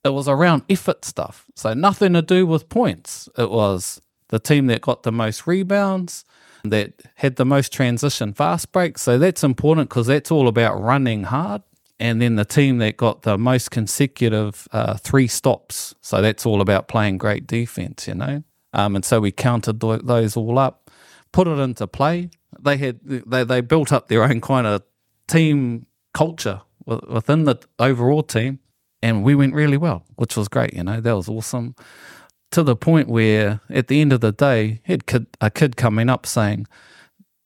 it was around effort stuff. So nothing to do with points. It was the team that got the most rebounds, that had the most transition fast breaks. So that's important because that's all about running hard and then the team that got the most consecutive uh, three stops. So that's all about playing great defense, you know. Um, and so we counted th- those all up, put it into play. They had they they built up their own kind of team culture wi- within the overall team, and we went really well, which was great. You know, that was awesome. To the point where, at the end of the day, had kid, a kid coming up saying,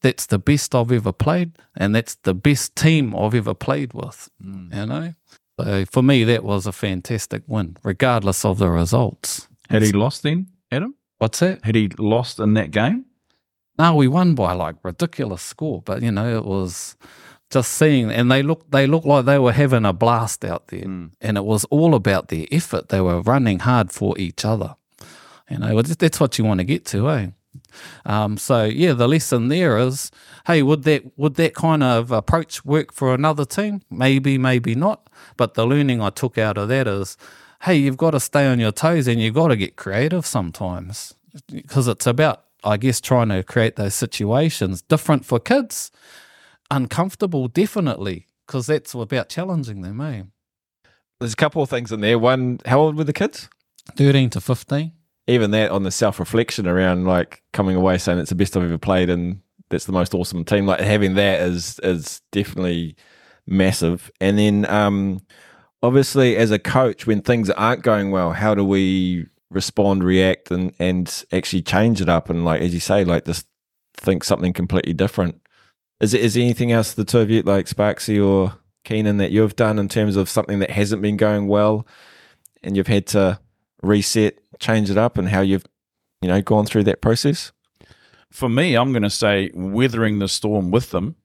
that's the best I've ever played, and that's the best team I've ever played with. You know, so for me, that was a fantastic win, regardless of the results. Had he lost then, Adam? What's that? Had he lost in that game? No, we won by like ridiculous score, but you know, it was just seeing, and they look they looked like they were having a blast out there, and it was all about their effort. They were running hard for each other. You know, that's what you want to get to, eh? Um, so yeah, the lesson there is, hey, would that would that kind of approach work for another team? Maybe, maybe not. But the learning I took out of that is, hey, you've got to stay on your toes and you've got to get creative sometimes because it's about, I guess, trying to create those situations different for kids, uncomfortable definitely because that's about challenging them, eh? There's a couple of things in there. One, how old were the kids? Thirteen to fifteen. Even that on the self reflection around like coming away saying it's the best I've ever played and that's the most awesome team. Like having that is is definitely massive. And then um obviously as a coach, when things aren't going well, how do we respond, react and and actually change it up and like as you say, like just think something completely different. Is it is there anything else the two of you like Sparksy or Keenan that you've done in terms of something that hasn't been going well and you've had to reset, change it up and how you've you know gone through that process? For me, I'm going to say weathering the storm with them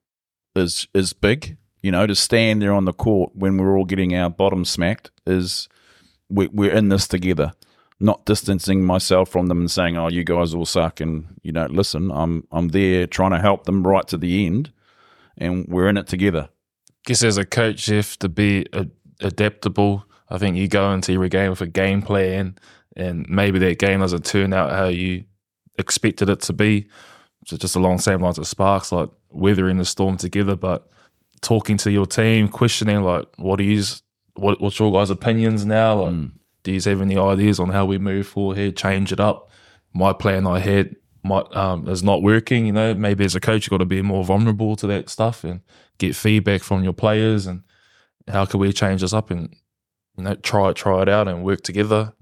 is is big. You know, to stand there on the court when we're all getting our bottom smacked is we, we're in this together. Not distancing myself from them and saying, "Oh, you guys all suck," and you don't listen. I'm I'm there trying to help them right to the end, and we're in it together. guess as a coach, you have to be adaptable. I think you go into every game with a game plan, and maybe that game doesn't turn out how you expected it to be. So just along the same lines of Sparks, like weathering the storm together, but talking to your team, questioning like, what are you, what, what's your guys' opinions now? Like, do you have any ideas on how we move forward here, change it up? My plan I had might um, is not working. You know, maybe as a coach, you've got to be more vulnerable to that stuff and get feedback from your players and how can we change this up and you know try it, try it out and work together.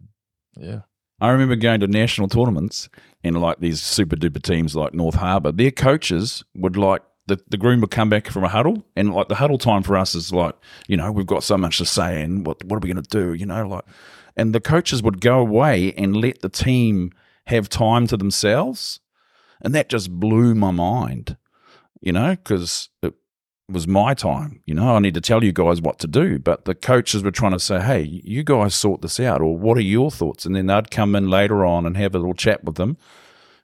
Yeah. I remember going to national tournaments and like these super duper teams like North Harbour, their coaches would like the, the groom would come back from a huddle and like the huddle time for us is like, you know, we've got so much to say and what what are we gonna do? You know, like and the coaches would go away and let the team have time to themselves. And that just blew my mind, you know, because it was my time. You know, I need to tell you guys what to do. But the coaches were trying to say, hey, you guys sort this out, or what are your thoughts? And then I'd come in later on and have a little chat with them,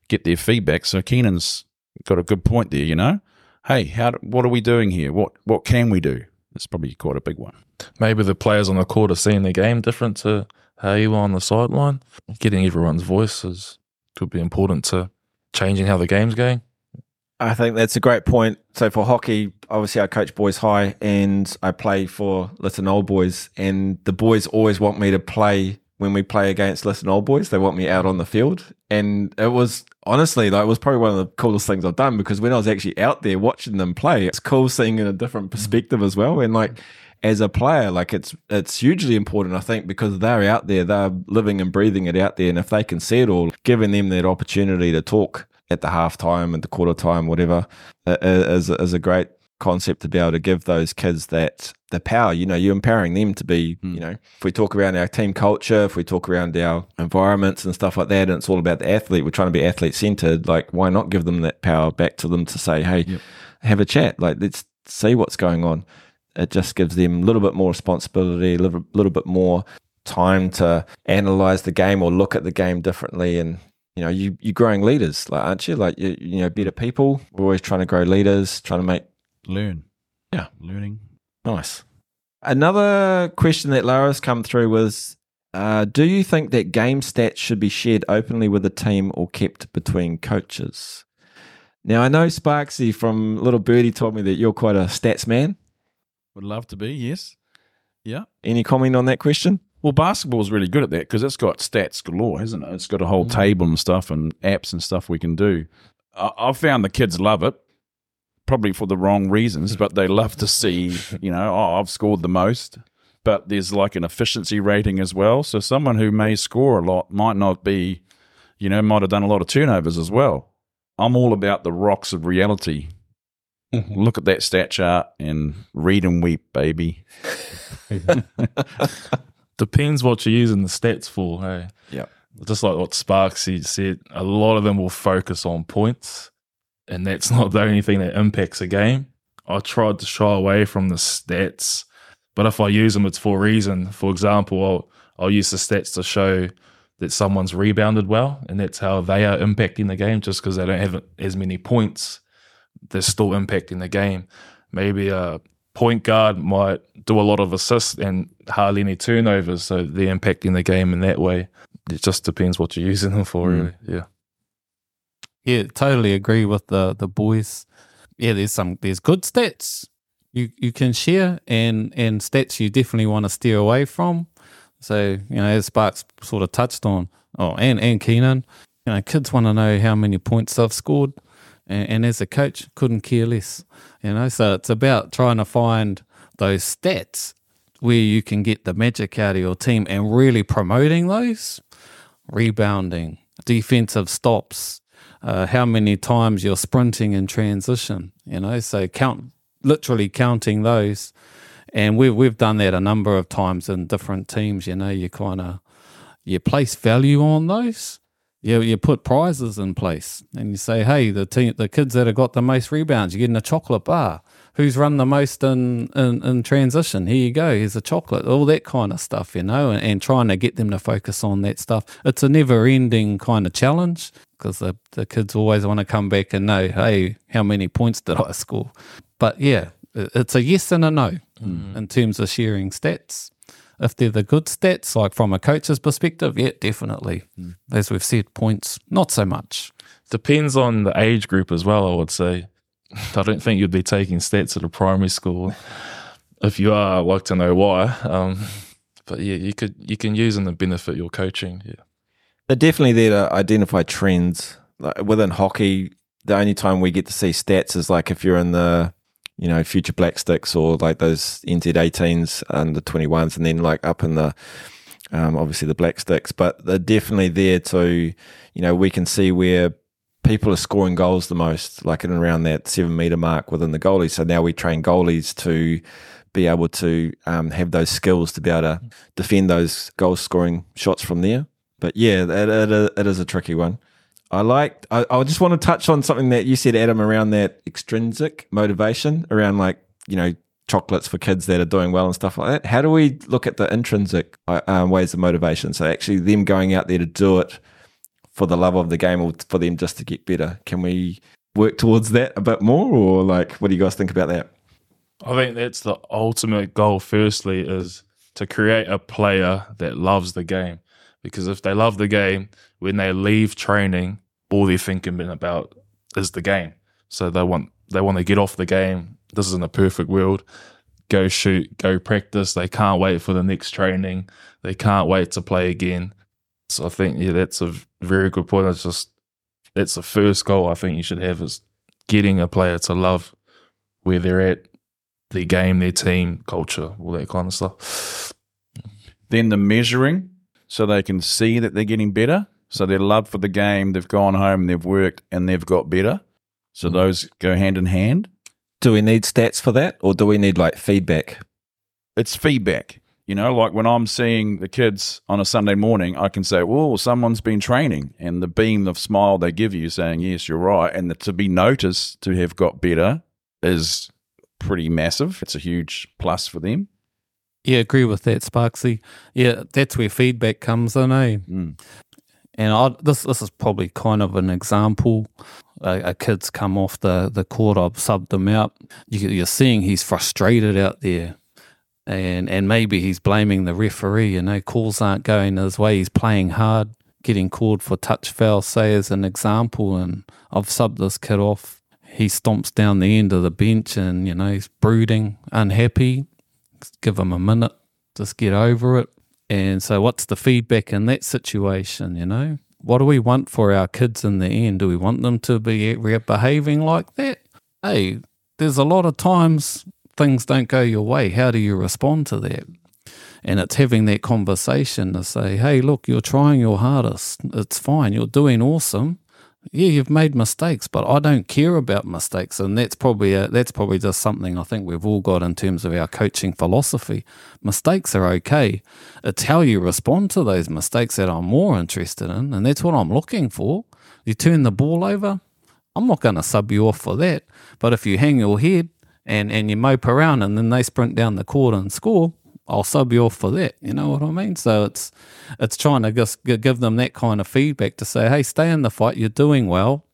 get their feedback. So Keenan's got a good point there. You know, hey, how? What are we doing here? What what can we do? It's probably quite a big one. Maybe the players on the court are seeing the game different to how you are on the sideline. Getting everyone's voices could be important to changing how the game's going. I think that's a great point. So for hockey, obviously I coach boys high and I play for Lytton Old Boys and the boys always want me to play when we play against Lytton Old Boys. They want me out on the field. And it was honestly like it was probably one of the coolest things I've done because when I was actually out there watching them play, it's cool seeing in a different perspective as well. And like as a player, like it's it's hugely important, I think, because they're out there, they're living and breathing it out there. And if they can see it all, giving them that opportunity to talk at the half time and the quarter time, whatever, is, is a great concept to be able to give those kids that the power. You know, you're empowering them to be, hmm. you know, if we talk around our team culture, if we talk around our environments and stuff like that, and it's all about the athlete, we're trying to be athlete centered, like why not give them that power back to them to say, hey, have a chat, like let's see what's going on. It just gives them a little bit more responsibility, a little, little bit more time to analyze the game or look at the game differently and you know, you you're growing leaders, like aren't you? Like you, you know, better people. We're always trying to grow leaders, trying to make Learn. Yeah. learning. nice. Another question that Lara's come through was, uh, do you think that game stats should be shared openly with the team or kept between coaches? Now I know Sparksy from Little Birdie told me that you're quite a stats man. Would love to be. Yes. Yeah. Any comment on that question? Well, basketball's really good at that because it's got stats galore, hasn't it? It's got a whole mm. table and stuff and apps and stuff we can do. I- I've found the kids love it, probably for the wrong reasons, but they love to see, <laughs> you know, oh, I've scored the most. But there's like an efficiency rating as well. So someone who may score a lot might not be, you know, might have done a lot of turnovers as well. I'm all about the rocks of reality. Mm-hmm. Look at that stat chart and read and weep, baby. <laughs> <laughs> Depends what you're using the stats for. Hey, Yeah. just like what Sparksy said, a lot of them will focus on points, and that's <laughs> not the only thing that impacts a game. I tried to shy away from the stats, but if I use them, it's for a reason. For example, I'll, I'll use the stats to show that someone's rebounded well, and that's how they are impacting the game. Just because they don't have as many points, they're still impacting the game. Maybe a point guard might do a lot of assists and hardly any turnovers, so they're impacting the game in that way. It just depends what you're <laughs> using them for, mm. really. Yeah. Yeah, totally agree with the the boys. Yeah, there's some there's good stats you you can share and and stats you definitely want to steer away from. So you know, as Sparks sort of touched on, oh, and and Keenan, you know, kids want to know how many points they've scored, and, and as a coach, couldn't care less. You know, so it's about trying to find those stats where you can get the magic out of your team and really promoting those rebounding, defensive stops, uh, how many times you're sprinting in transition, you know, so count literally counting those. And we've we've done that a number of times in different teams, you know, you kind of you place value on those. You, you put prizes in place and you say, hey, the team, the kids that have got the most rebounds, you're getting a chocolate bar. Who's run the most in, in, in transition? Here you go. Here's a chocolate. All that kind of stuff, you know, and, and trying to get them to focus on that stuff. It's a never ending kind of challenge because the, the kids always want to come back and know, hey, how many points did I <laughs> score? But yeah, it's a yes and a no mm. in terms of sharing stats. If they're the good stats, like from a coach's perspective, yeah, definitely. Mm. As we've said, points, not so much. Depends on the age group as well, I would say. I don't think you'd be taking stats at a primary school. If you are, I'd like to know why. Um, but yeah, you could you can use them to benefit your coaching. Yeah. They're definitely there to identify trends. Like within hockey, the only time we get to see stats is like if you're in the, you know, future black sticks or like those NZ18s and the 21s, and then like up in the, um, obviously the black sticks. But they're definitely there to, you know, we can see where people are scoring goals the most, like in around that seven meter mark within the goalies. So now we train goalies to be able to um, have those skills to be able to defend those goal scoring shots from there. But yeah, it, it, it is a tricky one. I like. I, I just want to touch on something that you said, Adam, around that extrinsic motivation, around like you know chocolates for kids that are doing well and stuff like that. How do we look at the intrinsic uh, um, ways of motivation? So actually, them going out there to do it for the love of the game or for them just to get better. Can we work towards that a bit more, or like, what do you guys think about that? I think that's the ultimate goal. Firstly, is to create a player that loves the game. Because if they love the game, when they leave training, all they're thinking about is the game. So they want they want to get off the game. This isn't a perfect world. Go shoot, go practice. They can't wait for the next training. They can't wait to play again. So I think yeah, that's a very good point. It's just that's the first goal I think you should have is getting a player to love where they're at, their game, their team, culture, all that kind of stuff. Then the measuring, so they can see that they're getting better. So their love for the game, they've gone home, they've worked, and they've got better. So mm. those go hand in hand. Do we need stats for that, or do we need like feedback? It's feedback. You know, like when I'm seeing the kids on a Sunday morning, I can say, "Well, someone's been training," and the beam of smile they give you, saying, "Yes, you're right," and the, to be noticed to have got better is pretty massive. It's a huge plus for them. Yeah, agree with that, Sparksy. Yeah, that's where feedback comes in, eh? Mm. And I, this this is probably kind of an example. A, a kid's come off the, the court, I've subbed him out. You, you're seeing he's frustrated out there. And, and maybe he's blaming the referee, you know, calls aren't going his way. He's playing hard, getting called for touch foul, say as an example. And I've subbed this kid off. He stomps down the end of the bench and, you know, he's brooding, unhappy. Give him a minute, just get over it. And so, what's the feedback in that situation? You know, what do we want for our kids in the end? Do we want them to be behaving like that? Hey, there's a lot of times things don't go your way. How do you respond to that? And it's having that conversation to say, hey, look, you're trying your hardest. It's fine. You're doing awesome. Yeah, you've made mistakes, but I don't care about mistakes, and that's probably a, that's probably just something I think we've all got in terms of our coaching philosophy. Mistakes are okay. It's how you respond to those mistakes that I'm more interested in, and that's what I'm looking for. You turn the ball over, I'm not going to sub you off for that. But if you hang your head and and you mope around, and then they sprint down the court and score, I'll sub you off for that. You know what I mean? So it's it's trying to just give them that kind of feedback to say, hey, stay in the fight. You're doing well.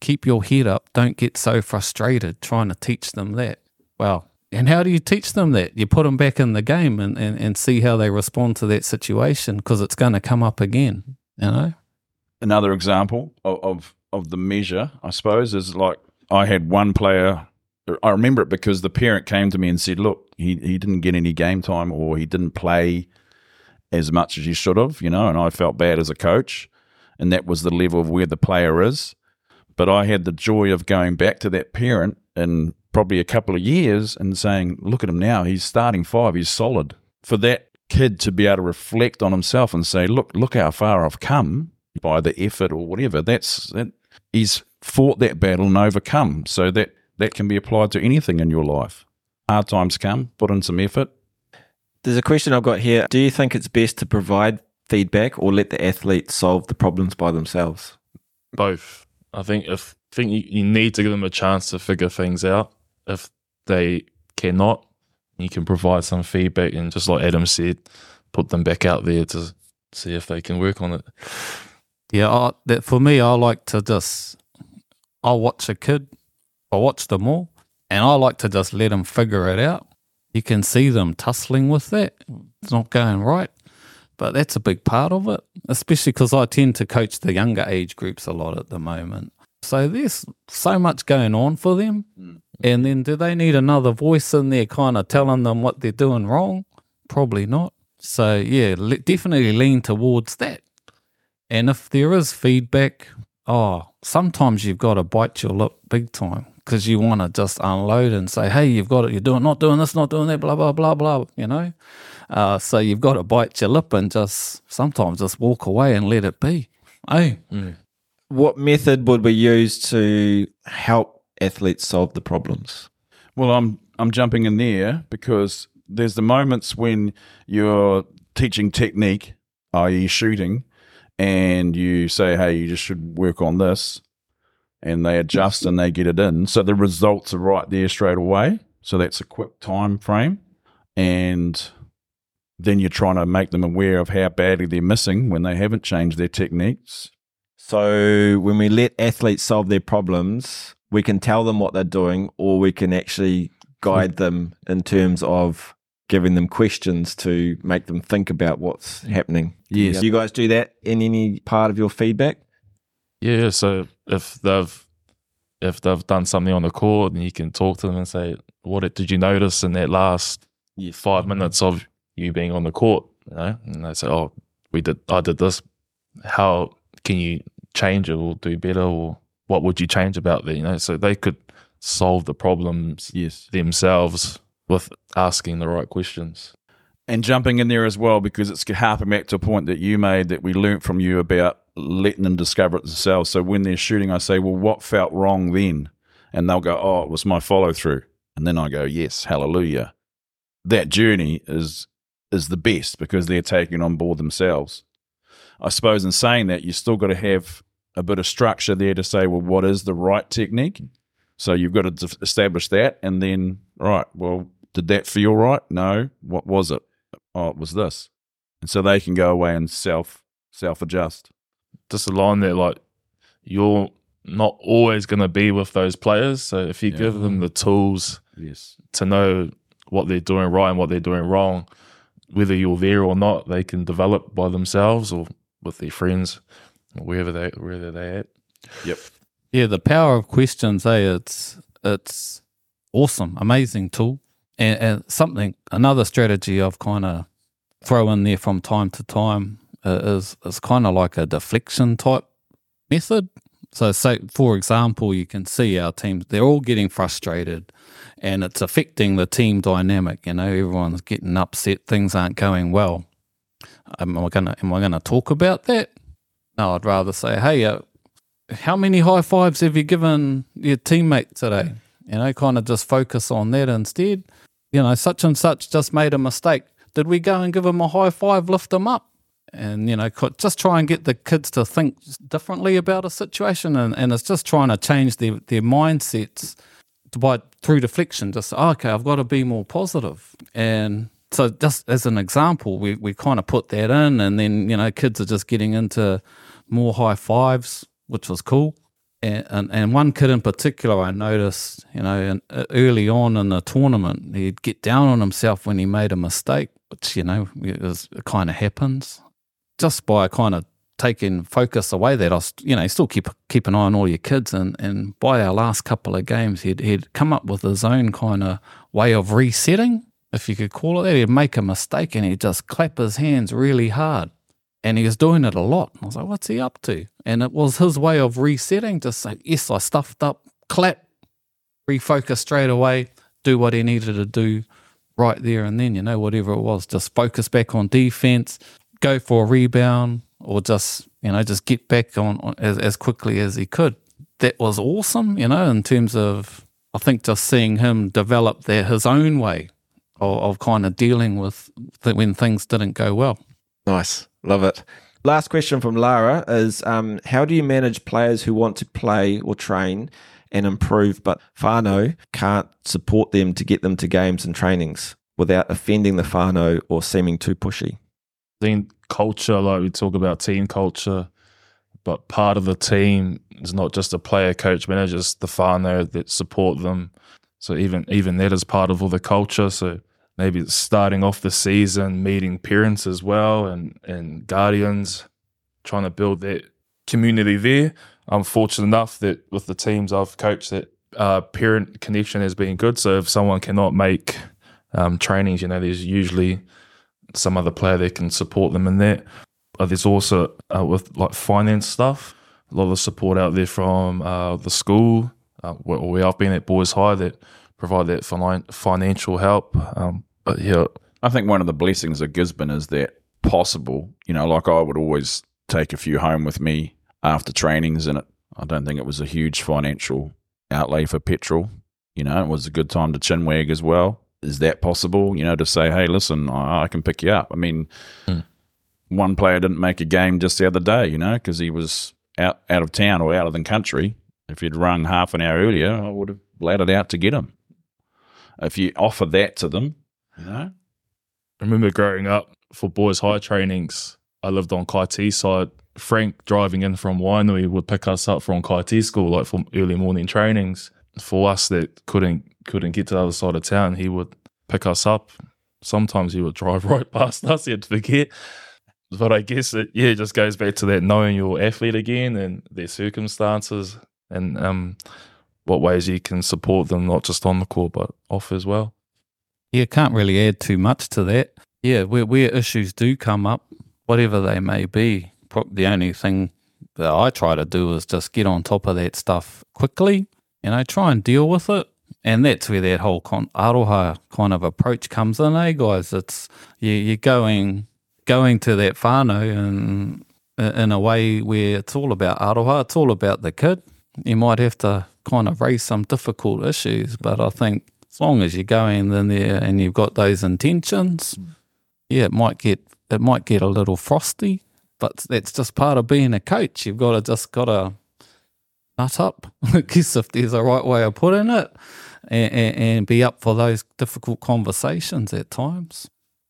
Keep your head up. Don't get so frustrated. Trying to teach them that. Well, and how do you teach them that? You put them back in the game and, and, and see how they respond to that situation because it's going to come up again. You know? Another example of, of of the measure, I suppose, is like I had one player. I remember it because the parent came to me and said, "Look, he he didn't get any game time, or he didn't play as much as he should have," you know, and I felt bad as a coach, and that was the level of where the player is. But I had the joy of going back to that parent in probably a couple of years and saying, "Look at him now; he's starting five. He's solid." For that kid to be able to reflect on himself and say, "Look, look how far I've come by the effort or whatever." That's that. He's fought that battle and overcome. So that that can be applied to anything in your life. Hard times come, put in some effort. There's a question I've got here. Do you think it's best to provide feedback or let the athletes solve the problems by themselves? both. I think if I think you, you need to give them a chance to figure things out. If they cannot, you can provide some feedback and just like Adam said, put them back out there to see if they can work on it. Yeah, I, that for me, I like to just I watch a kid, I watch them all, and I like to just let them figure it out. You can see them tussling with that; it's not going right, but that's a big part of it. Especially because I tend to coach the younger age groups a lot at the moment, so there's so much going on for them. Mm. And then, do they need another voice in there, kind of telling them what they're doing wrong? Probably not. So yeah, le- definitely lean towards that. And if there is feedback, oh, sometimes you've got to bite your lip big time because you want to just unload and say, hey, you've got it, you're doing, not doing this, not doing that, blah, blah, blah, blah, you know? Uh, so you've got to bite your lip and just sometimes just walk away and let it be. Hey, What method would we use to help athletes solve the problems? Well, I'm I'm jumping in there because there's the moments when you're teaching technique, i.e., shooting, and you say, "Hey, you just should work on this," and they adjust and they get it in, so the results are right there straight away. So that's a quick time frame, and then you're trying to make them aware of how badly they're missing when they haven't changed their techniques. So when we let athletes solve their problems, we can tell them what they're doing, or we can actually guide them in terms of giving them questions to make them think about what's happening. Yes. Do you guys do that in any part of your feedback? Yeah, so if they've if they've done something on the court, then you can talk to them and say, "What did you notice in that last five minutes of you being on the court?" You know, and they say, "Oh, we did. I did this. How can you change it or do better, or what would you change about that?" You know, so they could solve the problems Yes. themselves with asking the right questions. and jumping in there as well because it's harping back to a point that you made that we learnt from you about letting them discover it themselves. So when they're shooting, I say, "Well, what felt wrong then?" And they'll go, "Oh, it was my follow through." And then I go, "Yes, hallelujah." That journey is is the best because they're taking on board themselves. I suppose in saying that, you still got to have a bit of structure there to say, well, what is the right technique? So you've got to establish that, and then, right, well, did that feel right? No. What was it? Oh, it was this. And so they can go away and self self adjust. Just along there, like you're not always going to be with those players. So if you Yeah. give them the tools Yes. to know what they're doing right and what they're doing wrong, whether you're there or not, they can develop by themselves or with their friends, or wherever they wherever they at. Yep. Yeah, the power of questions, eh? It's it's awesome, amazing tool, and, and something another strategy I've kind of throw in there from time to time is is kind of like a deflection type method. So, say for example, you can see our teams; they're all getting frustrated, and it's affecting the team dynamic. You know, everyone's getting upset; things aren't going well. Am I gonna am I gonna talk about that? No, I'd rather say, hey, uh, how many high fives have you given your teammate today? You know, kind of just focus on that instead. You know, such and such just made a mistake. Did we go and give him a high five, lift him up? And, you know, just try and get the kids to think differently about a situation. And, and it's just trying to change their, their mindsets by through deflection. Just, oh, okay, I've got to be more positive. And so, just as an example, we, we kind of put that in. And then, you know, kids are just getting into more high fives, which was cool. And, and, and one kid in particular, I noticed, you know, in, early on in the tournament, he'd get down on himself when he made a mistake, which, you know, it, it kind of happens. Just by kind of taking focus away that I, you know, still keep keep an eye on all your kids. And, and by our last couple of games, he'd, he'd come up with his own kind of way of resetting, if you could call it that. He'd make a mistake and he'd just clap his hands really hard and he was doing it a lot. I was like, what's he up to? And it was his way of resetting, just say, yes, I stuffed up, clap, refocus straight away, do what he needed to do right there and then, you know, whatever it was, just focus back on defense, go for a rebound, or just, you know, just get back on, as, as quickly as he could. That was awesome, you know, in terms of, I think just seeing him develop there his own way of, of kind of dealing with th- when things didn't go well. Nice. Love it. Last question from Lara is um, How do you manage players who want to play or train and improve, but whānau can't support them to get them to games and trainings without offending the whānau or seeming too pushy? Then culture, like we talk about team culture, but part of the team is not just a player, coach, manager, it's the whānau that support them. So even even that is part of all the culture. So maybe starting off the season, meeting parents as well and, and guardians, trying to build that community there. I'm fortunate enough that with the teams I've coached that uh, parent connection has been good. So if someone cannot make um, trainings, you know, there's usually some other player that can support them in that. But there's also uh, with like finance stuff, a lot of support out there from uh, the school uh, where, where I've been at Boys High that provide that finan- financial help. Um, but yeah, I think one of the blessings of Gisborne is that possible, you know, like I would always take a few home with me after trainings, and it, I don't think it was a huge financial outlay for petrol. You know, it was a good time to chinwag as well. Is that possible? You know, to say, hey, listen, I, I can pick you up. I mean, hmm. one player didn't make a game just the other day, you know, because he was out out of town or out of the country. If he'd rung half an hour earlier, I would have bladdered out to get him. If you offer that to them, you know, I remember growing up for Boys High trainings, I lived on Kaiti side. Frank driving in from Wainui would pick us up from Kaiti school, like from early morning trainings. For us that couldn't couldn't get to the other side of town, he would pick us up. Sometimes he would drive <laughs> right past us. He'd forget. But I guess it yeah, it just goes back to that knowing your athlete again and their circumstances and um, what ways you can support them, not just on the court but off as well. Yeah, can't really add too much to that. Yeah, where, where issues do come up, whatever they may be, the only thing that I try to do is just get on top of that stuff quickly, you know, try and deal with it. And that's where that whole con- aroha kind of approach comes in, eh, guys? It's you, you're going going to that whānau and in a way where it's all about aroha, it's all about the kid. You might have to kind of raise some difficult issues, but I think as long as you're going in there and you've got those intentions, yeah, it might get it might get a little frosty, but that's just part of being a coach. You've got to just got to nut up, <laughs> I guess if there's a right way of putting it, and, and, and be up for those difficult conversations at times.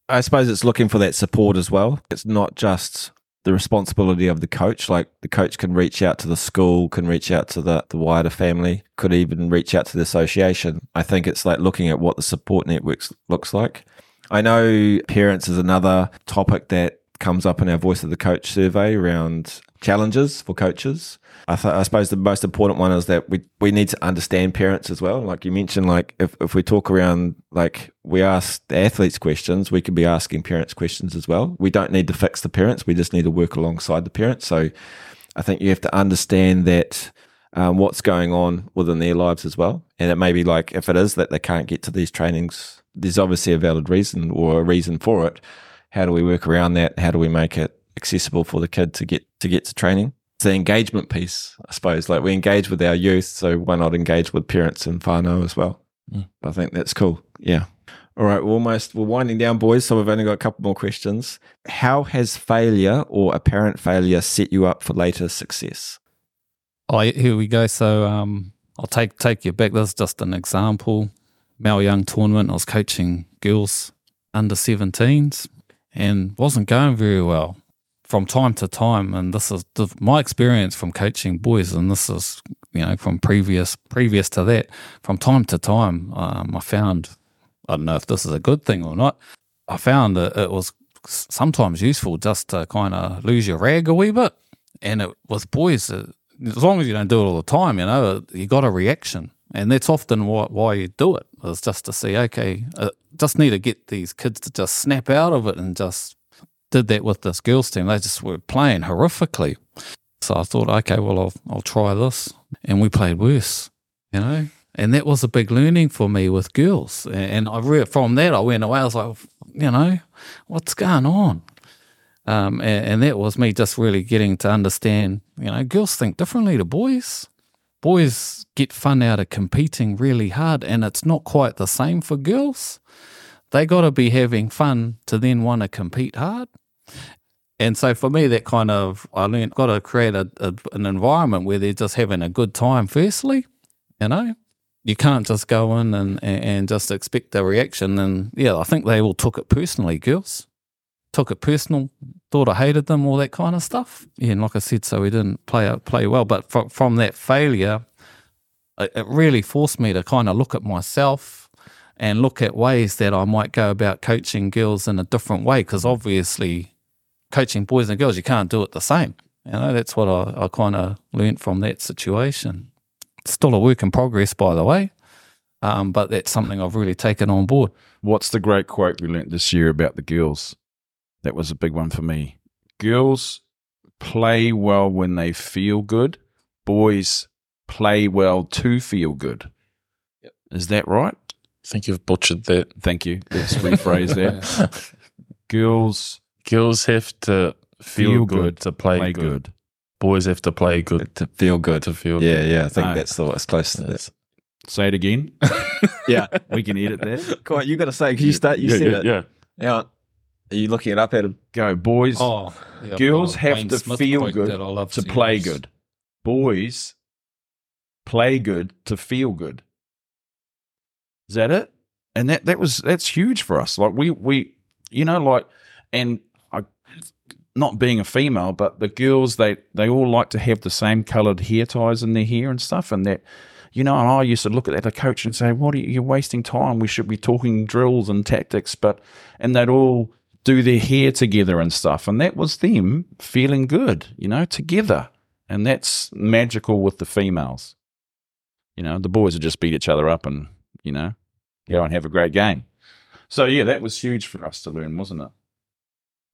I suppose it's looking for that support as well. It's not just the responsibility of the coach. Like the coach can reach out to the school, can reach out to the, the wider family, could even reach out to the association. I think it's like looking at what the support networks looks like. I know parents is another topic that comes up in our Voice of the Coach survey around challenges for coaches. I, th- I suppose the most important one is that we, we need to understand parents as well. Like you mentioned, like if, if we talk around, like we ask the athletes questions, we could be asking parents questions as well. We don't need to fix the parents. We just need to work alongside the parents. So I think you have to understand that um, what's going on within their lives as well. And it may be like if it is that they can't get to these trainings, there's obviously a valid reason or a reason for it. How do we work around that? How do we make it accessible for the kid to get to get to training? It's the engagement piece, I suppose. Like we engage with our youth, so why not engage with parents and whānau as well? Mm. I think that's cool. Yeah. All right, we're almost we're winding down, boys. So we've only got a couple more questions. How has failure or apparent failure set you up for later success? Oh, here we go. So um, I'll take take you back. This is just an example. Mao Young tournament. I was coaching girls under 17s and wasn't going very well from time to time. And this is the, my experience from coaching boys. And this is you know from previous previous to that. From time to time, um, I found I don't know if this is a good thing or not. I found that it was sometimes useful just to kind of lose your rag a wee bit. And it was boys. uh, as long as you don't do it all the time, you know, you got a reaction. And that's often why, why you do it, is just to see, okay, uh, just need to get these kids to just snap out of it and just did that with this girls team. They just were playing horrifically. So I thought, okay, well, I'll, I'll try this. And we played worse, you know? And that was a big learning for me with girls. And I re- from that, I went away. I was like, you know, what's going on? Um, and, and that was me just really getting to understand, you know, girls think differently to boys. Boys get fun out of competing really hard, and it's not quite the same for girls. They got to be having fun to then want to compete hard. And so for me, that kind of, I learned, got to create a, a, an environment where they're just having a good time, firstly, you know? You can't just go in and, and, and just expect a reaction. And yeah, I think they all took it personally, girls took it personal, thought I hated them, all that kind of stuff. Yeah, and like I said, so we didn't play play well. But from from that failure, it, it really forced me to kind of look at myself and look at ways that I might go about coaching girls in a different way. Because obviously, coaching boys and girls, you can't do it the same. You know, that's what I, I kind of learnt from that situation. Still a work in progress, by the way. Um, but that's something I've really taken on board. What's the great quote we learnt this year about the girls? That was a big one for me. Girls play well when they feel good. Boys play well to feel good. Is that right? I think you've butchered that. Thank you. Let's rephrase that. <laughs> Girls Girls have to feel, Feel good, good, to play, play good. good. Boys have to play good To feel good. to feel Yeah, good. yeah. I think No. that's the it's close to that. Say it again. <laughs> Yeah. we can edit that. <laughs> Come on, you got to say. Can you start? You yeah, said yeah, it. yeah. Yeah. Are you looking it up, Adam? Go, boys. Oh, yeah, Girls uh, have Wayne to Smith feel good that I love to play good. Boys play good to feel good. Is that it? And that that was that's huge for us. Like we we you know like and I not being a female, but the girls they they all like to have the same coloured hair ties in their hair and stuff, and that. You know, and I used to look at the coach, and say, "What are you? You're wasting time. We should be talking drills and tactics." But and they'd all do their hair together and stuff, and that was them feeling good, you know, together, and that's magical with the females. You know, the boys would just beat each other up and you know go and have a great game. So yeah, that was huge for us to learn, wasn't it?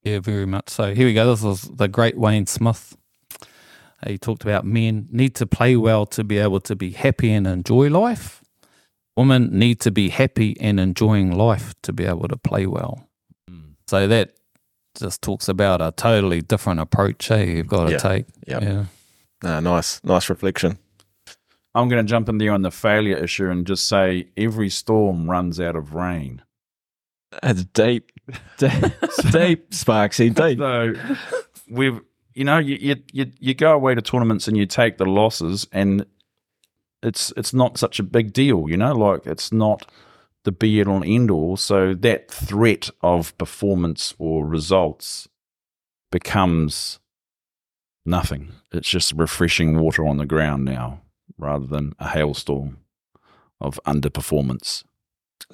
Yeah, very much so. Here we go. This is the great Wayne Smith. He talked about men need to play well to be able to be happy and enjoy life. Women need to be happy and enjoying life to be able to play well. So that just talks about a totally different approach, hey, you've got to Yeah. take. Yep. Yeah. Ah, nice, nice reflection. I'm going to jump in there on the failure issue and just say every storm runs out of rain. It's deep, <laughs> deep, Sparksy, deep. So we've, you know, you, you you go away to tournaments and you take the losses, and it's it's not such a big deal, you know, like it's not the be all and end all. So that threat of performance or results becomes nothing. It's just refreshing water on the ground now, rather than a hailstorm of underperformance.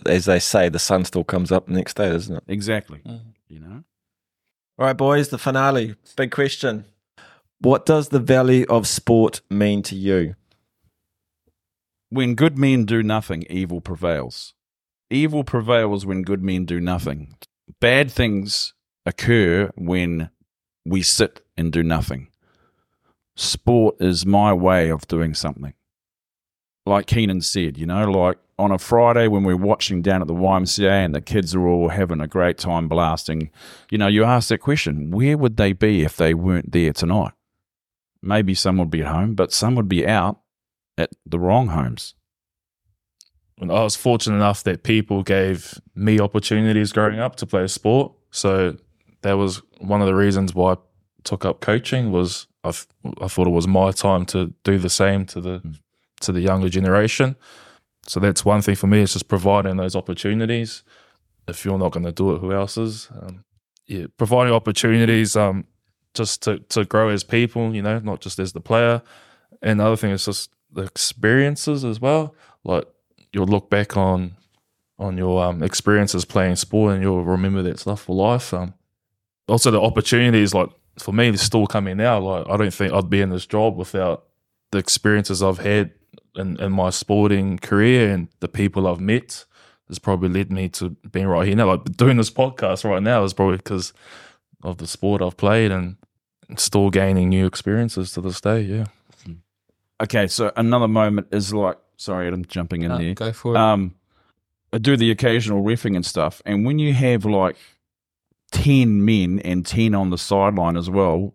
As they say, the sun still comes up the next day, doesn't it? Exactly. Mm. You know. All right, boys, the finale. Big question. What does the value of sport mean to you? when good men do nothing, evil prevails. Evil prevails when good men do nothing. Bad things occur when we sit and do nothing. Sport is my way of doing something. Like Keenan said, you know, like on a Friday when we're watching down at the YMCA and the kids are all having a great time blasting, you know, you ask that question where would they be if they weren't there tonight? Maybe some would be at home, but some would be out at the wrong homes. And I was fortunate enough that people gave me opportunities growing up to play a sport. So that was one of the reasons why I took up coaching was I, th- I thought it was my time to do the same to the hmm. To the younger generation. So that's one thing for me. It's just providing those opportunities. If you're not going to do it, who else is? Um, yeah, providing opportunities um, just to, to grow as people, you know, not just as the player. And the other thing is just the experiences as well. Like you'll look back on on your um, experiences playing sport and you'll remember that stuff for life. Um, also, the opportunities, like for me, they're still coming now. Like I don't think I'd be in this job without the experiences I've had in, in my sporting career and the people I've met. Has probably led me to being right here now. Like doing this podcast right now is probably because of the sport I've played and still gaining new experiences to this day. Yeah. Okay, so another moment is like, sorry, I'm jumping in Uh, there. go for it. Um, I do the occasional reffing and stuff, and when you have like ten men and ten on the sideline as well,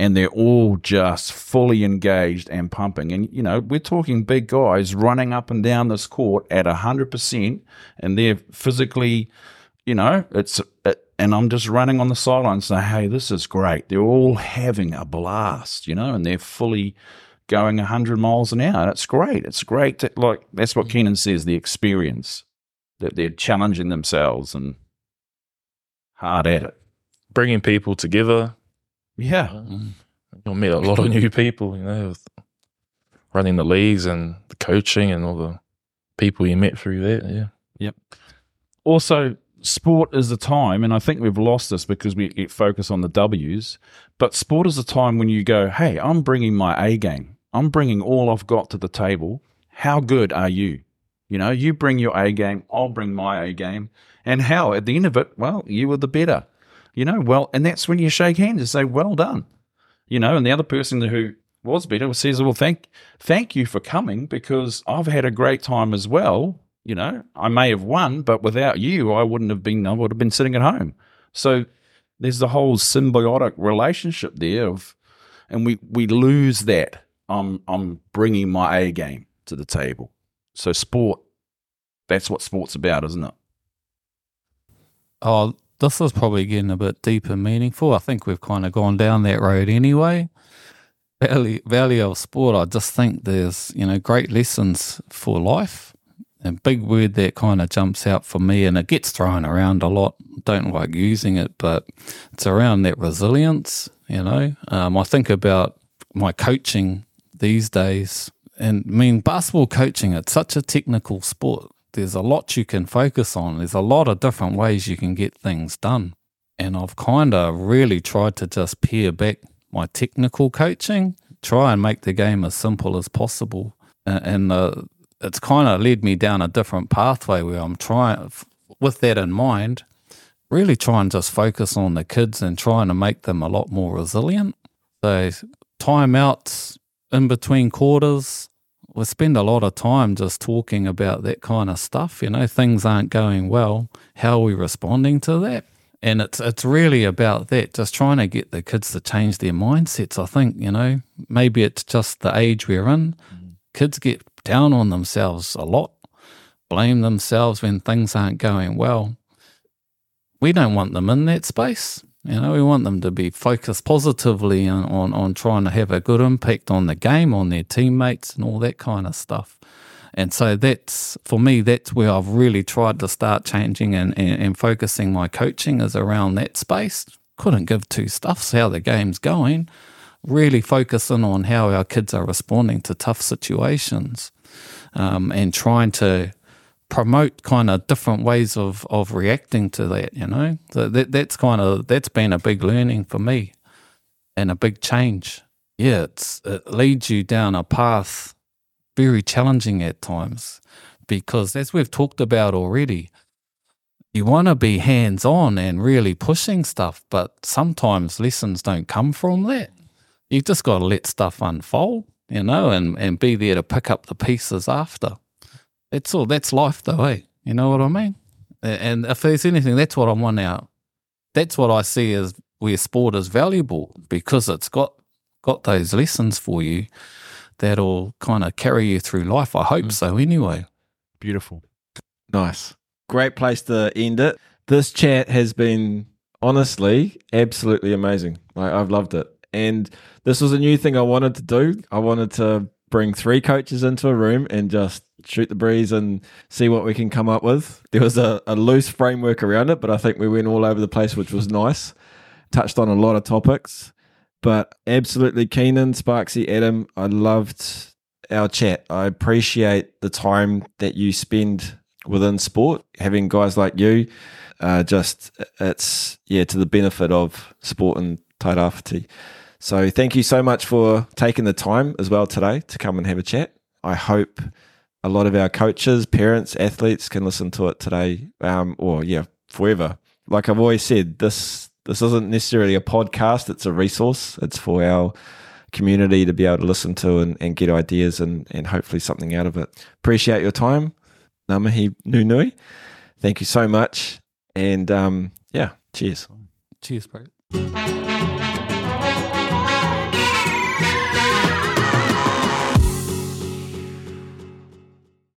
and they're all just fully engaged and pumping, and you know we're talking big guys running up and down this court at hundred percent, and they're physically, you know, it's. It, and I'm just running on the sideline saying, "Hey, this is great." They're all having a blast, you know, and they're fully going 100 miles an hour. It's great. It's great. To, like, that's what Keenan says the experience that they're challenging themselves and hard at it. Bringing people together. Yeah. You'll meet a lot of new people, you know, running the leagues and the coaching and all the people you met through that. Yeah. Yep. Also, sport is the time, and I think we've lost this because we get focus on the W's, but sport is the time when you go, hey, I'm bringing my A game. I'm bringing all I've got to the table. How good are you? You know, you bring your A game, I'll bring my A game. And how, at the end of it, well, you were the better. You know, well, and that's when you shake hands and say, well done. You know, and the other person who was better says, well, thank, thank you for coming because I've had a great time as well. You know, I may have won, but without you, I wouldn't have been, I would have been sitting at home. So there's the whole symbiotic relationship there of, and we, we lose that. I'm, I'm bringing my A game to the table. So sport, that's what sport's about, isn't it? Oh, this is probably getting a bit deep and meaningful. I think we've kind of gone down that road anyway. Value, of sport, I just think there's, you know, great lessons for life. a big word that kind of jumps out for me, and it gets thrown around a lot. Don't like using it, but it's around that resilience. You know, um, I think about my coaching these days, and I mean basketball coaching. It's such a technical sport. There's a lot you can focus on. There's a lot of different ways you can get things done, and I've kind of really tried to just pare back my technical coaching, try and make the game as simple as possible, and, uh, it's kind of led me down a different pathway where I'm trying, with that in mind, really try and just focus on the kids and trying to make them a lot more resilient. So, timeouts in between quarters, we spend a lot of time just talking about that kind of stuff. You know, things aren't going well. How are we responding to that? And it's it's really about that, just trying to get the kids to change their mindsets. I think, you know, maybe it's just the age we're in. Mm. Kids get down on themselves a lot, blame themselves when things aren't going well. We don't want them in that space. You know, we want them to be focused positively on, on, on trying to have a good impact on the game, on their teammates, and all that kind of stuff. And so that's, for me, that's where I've really tried to start changing and, and, and focusing my coaching is around that space. Couldn't give two stuffs how the game's going really focusing on how our kids are responding to tough situations um, and trying to promote kind of different ways of, of reacting to that, you know? So that, that's kind of, that's been a big learning for me and a big change. Yeah, it's, it leads you down a path very challenging at times because as we've talked about already, you want to be hands on and really pushing stuff, but sometimes lessons don't come from that You've just got to let stuff unfold, you know, and, and be there to pick up the pieces after. That's all. That's life, though, eh? You know what I mean? And if there's anything, that's what I'm want now. That's what I see as where sport is valuable because it's got got those lessons for you that'll kind of carry you through life. I hope mm. so, anyway. Beautiful. Nice. Great place to end it. This chat has been honestly absolutely amazing. Like I've loved it. And this was a new thing I wanted to do. I wanted to bring three coaches into a room and just shoot the breeze and see what we can come up with. There was a, a loose framework around it, but I think we went all over the place, which was nice. Touched on a lot of topics, but absolutely Keenan, Sparksy, Adam, I loved our chat. I appreciate the time that you spend within sport, having guys like you. Uh, just it's yeah to the benefit of sport and Tairāwhiti. So thank you so much for taking the time as well today to come and have a chat. I hope a lot of our coaches, parents, athletes can listen to it today, um, or yeah, forever. Like I've always said, this this isn't necessarily a podcast; it's a resource. It's for our community to be able to listen to and, and get ideas and and hopefully something out of it. Appreciate your time, Namahi Nunui. Thank you so much, and um, yeah, cheers. Cheers, bro.